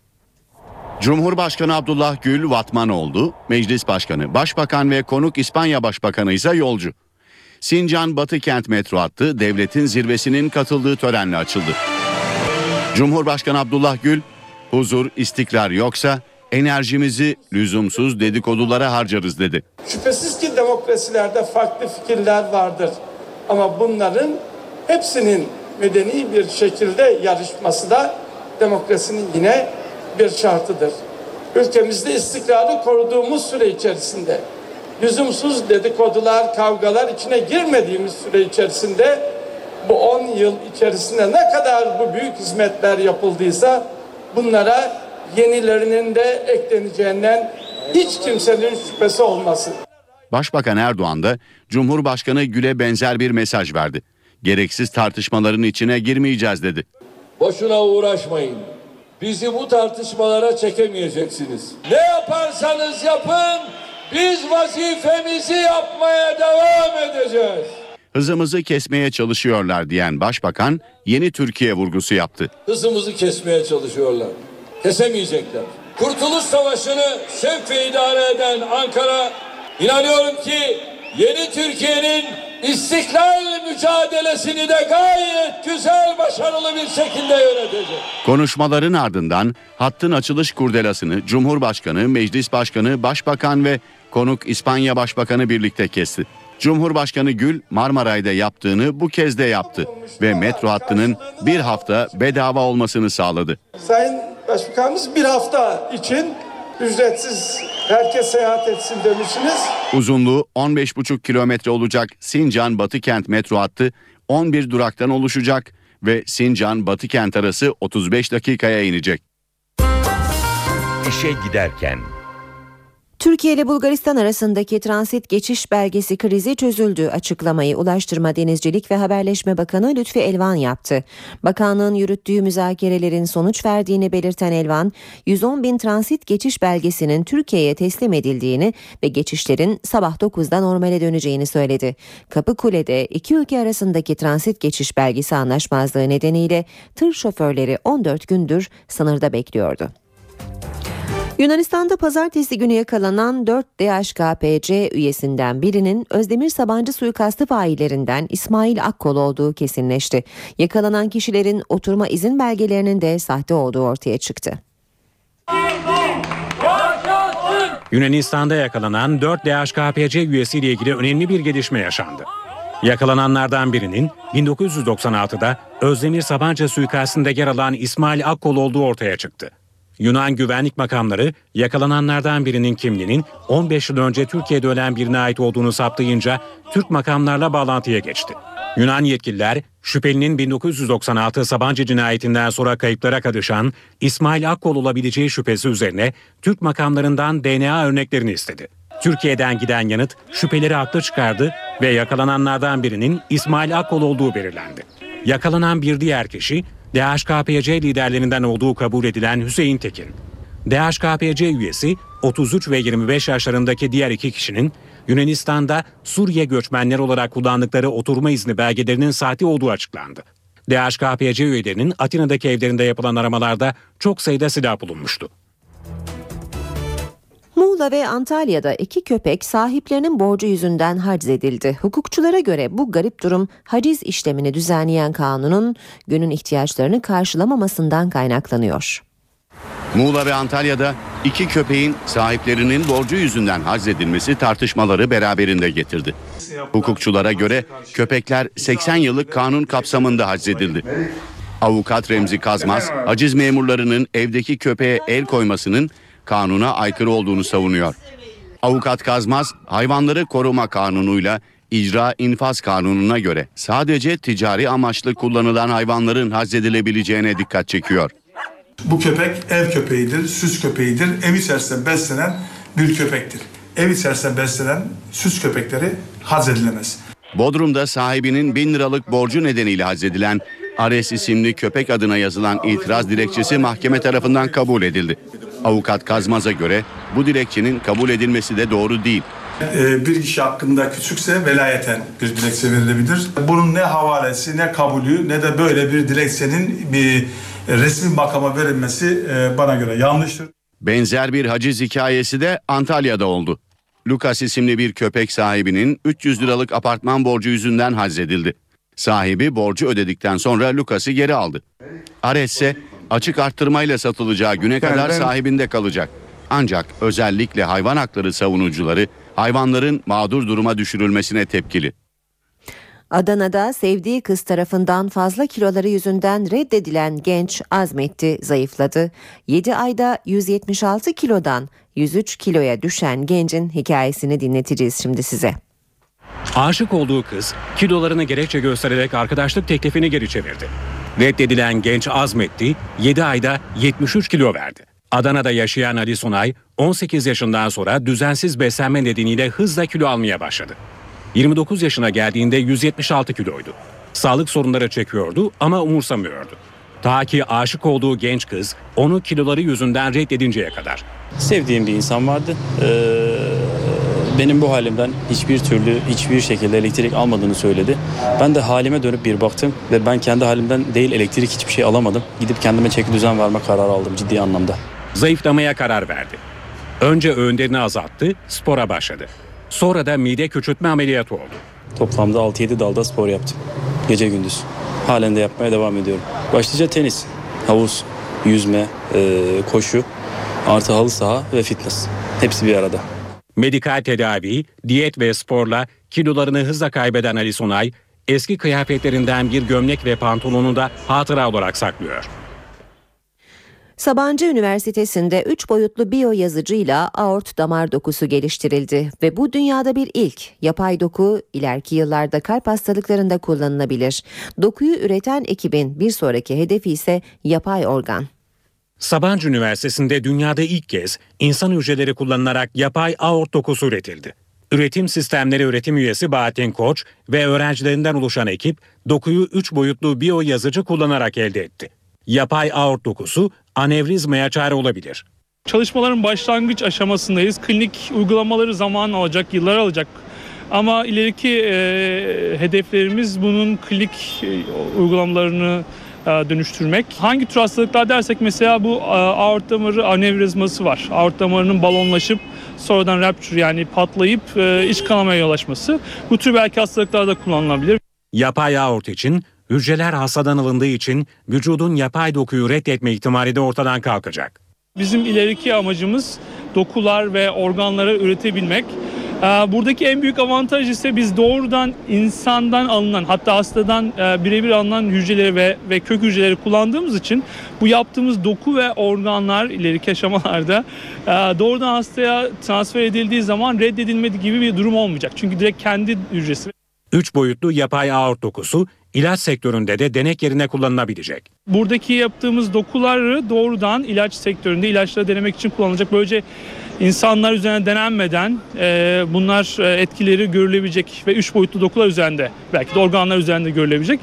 Cumhurbaşkanı Abdullah Gül Vatman oldu. Meclis Başkanı, Başbakan ve konuk İspanya Başbakanı ise yolcu. Sincan Batı Kent metro hattı devletin zirvesinin katıldığı törenle açıldı. Cumhurbaşkanı Abdullah Gül, huzur, istikrar yoksa enerjimizi lüzumsuz dedikodulara harcarız dedi. Şüphesiz ki demokrasilerde farklı fikirler vardır. Ama bunların hepsinin medeni bir şekilde yarışması da demokrasinin yine bir şartıdır. Ülkemizde istikrarı koruduğumuz süre içerisinde lüzumsuz dedikodular, kavgalar içine girmediğimiz süre içerisinde bu 10 yıl içerisinde ne kadar bu büyük hizmetler yapıldıysa bunlara yenilerinin de ekleneceğinden hiç kimsenin şüphesi olmasın. Başbakan Erdoğan da Cumhurbaşkanı Gül'e benzer bir mesaj verdi. Gereksiz tartışmaların içine girmeyeceğiz dedi. Boşuna uğraşmayın. Bizi bu tartışmalara çekemeyeceksiniz. Ne yaparsanız yapın biz vazifemizi yapmaya devam edeceğiz. Hızımızı kesmeye çalışıyorlar diyen başbakan yeni Türkiye vurgusu yaptı. Hızımızı kesmeye çalışıyorlar. Kesemeyecekler. Kurtuluş Savaşı'nı şevk idare eden Ankara inanıyorum ki yeni Türkiye'nin istiklal mücadelesini de gayet güzel başarılı bir şekilde yönetecek. Konuşmaların ardından hattın açılış kurdelasını Cumhurbaşkanı, Meclis Başkanı, Başbakan ve konuk İspanya Başbakanı birlikte kesti. Cumhurbaşkanı Gül Marmaray'da yaptığını bu kez de yaptı ve metro hattının bir hafta bedava olmasını sağladı. Sayın Başbakanımız bir hafta için ücretsiz herkes seyahat etsin demişsiniz. Uzunluğu 15,5 kilometre olacak Sincan Batıkent metro hattı 11 duraktan oluşacak ve Sincan Batıkent arası 35 dakikaya inecek. İşe giderken Türkiye ile Bulgaristan arasındaki transit geçiş belgesi krizi çözüldü açıklamayı Ulaştırma Denizcilik ve Haberleşme Bakanı Lütfi Elvan yaptı. Bakanlığın yürüttüğü müzakerelerin sonuç verdiğini belirten Elvan, 110 bin transit geçiş belgesinin Türkiye'ye teslim edildiğini ve geçişlerin sabah 9'da normale döneceğini söyledi. Kapıkule'de iki ülke arasındaki transit geçiş belgesi anlaşmazlığı nedeniyle tır şoförleri 14 gündür sınırda bekliyordu. Yunanistan'da pazartesi günü yakalanan 4 DHKPC üyesinden birinin Özdemir Sabancı suikastı faillerinden İsmail Akkol olduğu kesinleşti. Yakalanan kişilerin oturma izin belgelerinin de sahte olduğu ortaya çıktı. Yunanistan'da yakalanan 4 DHKPC üyesiyle ilgili önemli bir gelişme yaşandı. Yakalananlardan birinin 1996'da Özdemir Sabancı suikastinde yer alan İsmail Akkol olduğu ortaya çıktı. Yunan güvenlik makamları yakalananlardan birinin kimliğinin 15 yıl önce Türkiye'de ölen birine ait olduğunu saptayınca Türk makamlarla bağlantıya geçti. Yunan yetkililer şüphelinin 1996 Sabancı cinayetinden sonra kayıplara karışan İsmail Akkol olabileceği şüphesi üzerine Türk makamlarından DNA örneklerini istedi. Türkiye'den giden yanıt şüpheleri haklı çıkardı ve yakalananlardan birinin İsmail Akkol olduğu belirlendi. Yakalanan bir diğer kişi DHKPC liderlerinden olduğu kabul edilen Hüseyin Tekin. DHKPC üyesi 33 ve 25 yaşlarındaki diğer iki kişinin Yunanistan'da Suriye göçmenler olarak kullandıkları oturma izni belgelerinin sahte olduğu açıklandı. DHKPC üyelerinin Atina'daki evlerinde yapılan aramalarda çok sayıda silah bulunmuştu. Muğla ve Antalya'da iki köpek sahiplerinin borcu yüzünden haciz edildi. Hukukçulara göre bu garip durum haciz işlemini düzenleyen kanunun günün ihtiyaçlarını karşılamamasından kaynaklanıyor. Muğla ve Antalya'da iki köpeğin sahiplerinin borcu yüzünden haczedilmesi tartışmaları beraberinde getirdi. Hukukçulara göre köpekler 80 yıllık kanun kapsamında haczedildi. Avukat Remzi Kazmaz, haciz memurlarının evdeki köpeğe el koymasının kanuna aykırı olduğunu savunuyor. Avukat Kazmaz, hayvanları koruma kanunuyla icra infaz kanununa göre sadece ticari amaçlı kullanılan hayvanların haczedilebileceğine dikkat çekiyor. Bu köpek ev köpeğidir, süs köpeğidir. Ev içerisinde beslenen bir köpektir. Ev içerisinde beslenen süs köpekleri haz edilemez. Bodrum'da sahibinin bin liralık borcu nedeniyle haczedilen Ares isimli köpek adına yazılan itiraz dilekçesi mahkeme tarafından kabul edildi. Avukat Kazmaz'a göre bu dilekçenin kabul edilmesi de doğru değil. Ee, bir kişi hakkında küçükse velayeten bir dilekçe verilebilir. Bunun ne havalesi ne kabulü ne de böyle bir dilekçenin bir resmi makama verilmesi e, bana göre yanlıştır. Benzer bir haciz hikayesi de Antalya'da oldu. Lucas isimli bir köpek sahibinin 300 liralık apartman borcu yüzünden haczedildi. Sahibi borcu ödedikten sonra Lucas'ı geri aldı. Ares ise açık arttırmayla satılacağı güne kadar sahibinde kalacak. Ancak özellikle hayvan hakları savunucuları hayvanların mağdur duruma düşürülmesine tepkili. Adana'da sevdiği kız tarafından fazla kiloları yüzünden reddedilen genç azmetti, zayıfladı. 7 ayda 176 kilodan 103 kiloya düşen gencin hikayesini dinleteceğiz şimdi size. Aşık olduğu kız kilolarını gerekçe göstererek arkadaşlık teklifini geri çevirdi. Reddedilen genç azmetti 7 ayda 73 kilo verdi. Adana'da yaşayan Ali Sunay 18 yaşından sonra düzensiz beslenme nedeniyle hızla kilo almaya başladı. 29 yaşına geldiğinde 176 kiloydu. Sağlık sorunları çekiyordu ama umursamıyordu. Ta ki aşık olduğu genç kız onu kiloları yüzünden reddedinceye kadar. Sevdiğim bir insan vardı. Ee, benim bu halimden hiçbir türlü hiçbir şekilde elektrik almadığını söyledi. Ben de halime dönüp bir baktım ve ben kendi halimden değil elektrik hiçbir şey alamadım. Gidip kendime çeki düzen verme kararı aldım ciddi anlamda. Zayıflamaya karar verdi. Önce öğünlerini azalttı, spora başladı. Sonra da mide küçültme ameliyatı oldu. Toplamda 6-7 dalda spor yaptım. Gece gündüz. Halen de yapmaya devam ediyorum. Başlıca tenis, havuz, yüzme, koşu, artı halı saha ve fitness. Hepsi bir arada. Medikal tedavi, diyet ve sporla kilolarını hızla kaybeden Ali Sonay, eski kıyafetlerinden bir gömlek ve pantolonu da hatıra olarak saklıyor. Sabancı Üniversitesi'nde 3 boyutlu biyo yazıcıyla aort damar dokusu geliştirildi ve bu dünyada bir ilk. Yapay doku ileriki yıllarda kalp hastalıklarında kullanılabilir. Dokuyu üreten ekibin bir sonraki hedefi ise yapay organ. Sabancı Üniversitesi'nde dünyada ilk kez insan hücreleri kullanılarak yapay aort dokusu üretildi. Üretim sistemleri öğretim üyesi Bahattin Koç ve öğrencilerinden oluşan ekip dokuyu 3 boyutlu biyo yazıcı kullanarak elde etti. Yapay aort dokusu anevrizmaya çare olabilir. Çalışmaların başlangıç aşamasındayız. Klinik uygulamaları zaman alacak, yıllar alacak. Ama ileriki e, hedeflerimiz bunun klinik e, uygulamalarını dönüştürmek. Hangi tür hastalıklar dersek mesela bu e, aort damarı anevrizması var. Aort damarının balonlaşıp sonradan rupture yani patlayıp e, iç kanamaya yol açması. Bu tür belki hastalıklarda kullanılabilir. Yapay aort için hücreler hastadan alındığı için vücudun yapay dokuyu reddetme ihtimali de ortadan kalkacak. Bizim ileriki amacımız dokular ve organları üretebilmek. Ee, Buradaki en büyük avantaj ise biz doğrudan insandan alınan hatta hastadan e, birebir alınan hücreleri ve, ve kök hücreleri kullandığımız için bu yaptığımız doku ve organlar ileriki aşamalarda e, doğrudan hastaya transfer edildiği zaman reddedilmedi gibi bir durum olmayacak. Çünkü direkt kendi hücresi. 3 boyutlu yapay aort dokusu ilaç sektöründe de denek yerine kullanılabilecek. Buradaki yaptığımız dokuları doğrudan ilaç sektöründe ilaçları denemek için kullanılacak. Böylece insanlar üzerine denenmeden e, bunlar e, etkileri görülebilecek ve üç boyutlu dokular üzerinde belki de organlar üzerinde görülebilecek.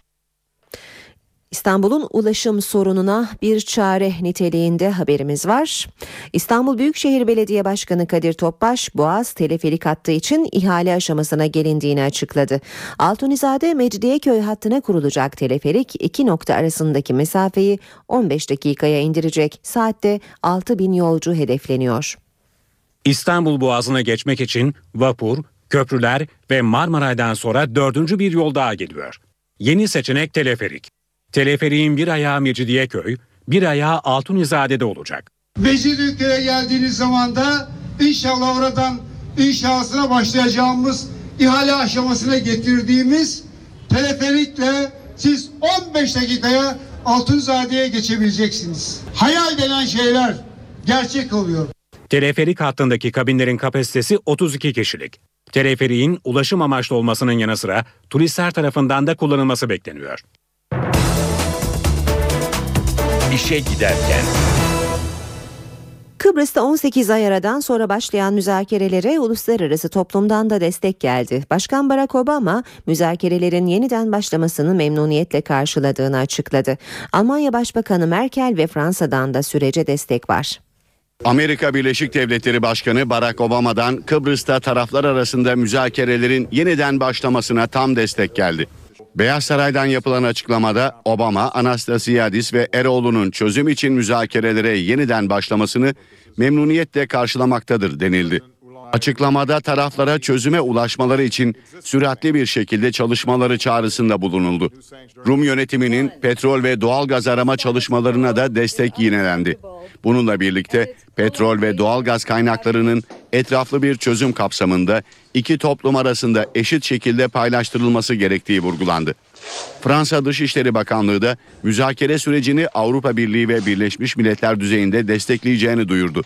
İstanbul'un ulaşım sorununa bir çare niteliğinde haberimiz var. İstanbul Büyükşehir Belediye Başkanı Kadir Topbaş, Boğaz teleferik hattı için ihale aşamasına gelindiğini açıkladı. Altunizade Mecidiyeköy hattına kurulacak teleferik iki nokta arasındaki mesafeyi 15 dakikaya indirecek. Saatte 6 bin yolcu hedefleniyor. İstanbul Boğazı'na geçmek için vapur, köprüler ve Marmaray'dan sonra dördüncü bir yol daha geliyor. Yeni seçenek teleferik. Teleferiğin bir ayağı Mecidiyeköy, bir ayağı Altunizade'de olacak. Mecidiyeköy'e geldiğiniz zaman da inşallah oradan inşasına başlayacağımız ihale aşamasına getirdiğimiz teleferikle siz 15 dakikaya Altunzade'ye geçebileceksiniz. Hayal denen şeyler gerçek oluyor. Teleferik hattındaki kabinlerin kapasitesi 32 kişilik. Teleferiğin ulaşım amaçlı olmasının yanı sıra turistler tarafından da kullanılması bekleniyor. İşe giderken. Kıbrıs'ta 18 ay aradan sonra başlayan müzakerelere uluslararası toplumdan da destek geldi. Başkan Barack Obama müzakerelerin yeniden başlamasını memnuniyetle karşıladığını açıkladı. Almanya Başbakanı Merkel ve Fransa'dan da sürece destek var. Amerika Birleşik Devletleri Başkanı Barack Obama'dan Kıbrıs'ta taraflar arasında müzakerelerin yeniden başlamasına tam destek geldi. Beyaz Saray'dan yapılan açıklamada Obama, Anastasiadis ve Eroğlu'nun çözüm için müzakerelere yeniden başlamasını memnuniyetle karşılamaktadır denildi. Açıklamada taraflara çözüme ulaşmaları için süratli bir şekilde çalışmaları çağrısında bulunuldu. Rum yönetiminin petrol ve doğal gaz arama çalışmalarına da destek yinelendi. Bununla birlikte petrol ve doğal gaz kaynaklarının etraflı bir çözüm kapsamında iki toplum arasında eşit şekilde paylaştırılması gerektiği vurgulandı. Fransa Dışişleri Bakanlığı da müzakere sürecini Avrupa Birliği ve Birleşmiş Milletler düzeyinde destekleyeceğini duyurdu.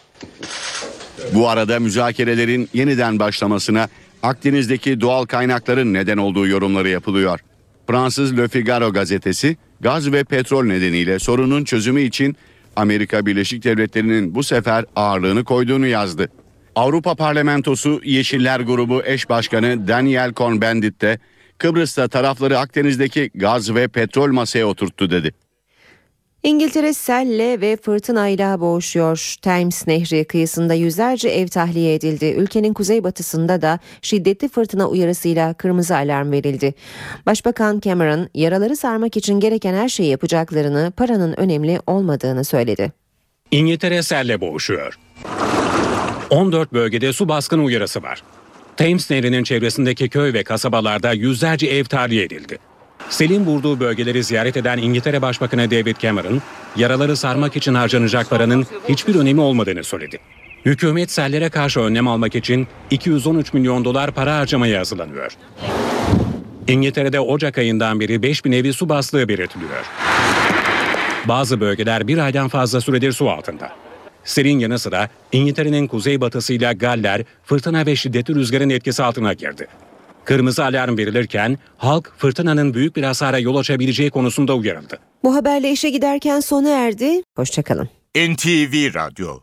Bu arada müzakerelerin yeniden başlamasına Akdeniz'deki doğal kaynakların neden olduğu yorumları yapılıyor. Fransız Le Figaro gazetesi gaz ve petrol nedeniyle sorunun çözümü için Amerika Birleşik Devletleri'nin bu sefer ağırlığını koyduğunu yazdı. Avrupa Parlamentosu Yeşiller Grubu eş başkanı Daniel Cohn-Bendit de Kıbrıs'ta tarafları Akdeniz'deki gaz ve petrol masaya oturttu dedi. İngiltere selle ve fırtınayla boğuşuyor. Thames Nehri kıyısında yüzlerce ev tahliye edildi. Ülkenin kuzeybatısında da şiddetli fırtına uyarısıyla kırmızı alarm verildi. Başbakan Cameron yaraları sarmak için gereken her şeyi yapacaklarını, paranın önemli olmadığını söyledi. İngiltere selle boğuşuyor. 14 bölgede su baskını uyarısı var. Thames Nehri'nin çevresindeki köy ve kasabalarda yüzlerce ev tahliye edildi. Selin vurduğu bölgeleri ziyaret eden İngiltere Başbakanı David Cameron, yaraları sarmak için harcanacak paranın hiçbir önemi olmadığını söyledi. Hükümet sellere karşı önlem almak için 213 milyon dolar para harcamaya hazırlanıyor. İngiltere'de Ocak ayından beri 5000 evi su bastığı belirtiliyor. Bazı bölgeler bir aydan fazla süredir su altında. Selin yanı sıra İngiltere'nin kuzeybatısıyla Galler, fırtına ve şiddetli rüzgarın etkisi altına girdi. Kırmızı alarm verilirken halk fırtınanın büyük bir hasara yol açabileceği konusunda uyarıldı. Bu haberle işe giderken sona erdi. Hoşçakalın. NTV Radyo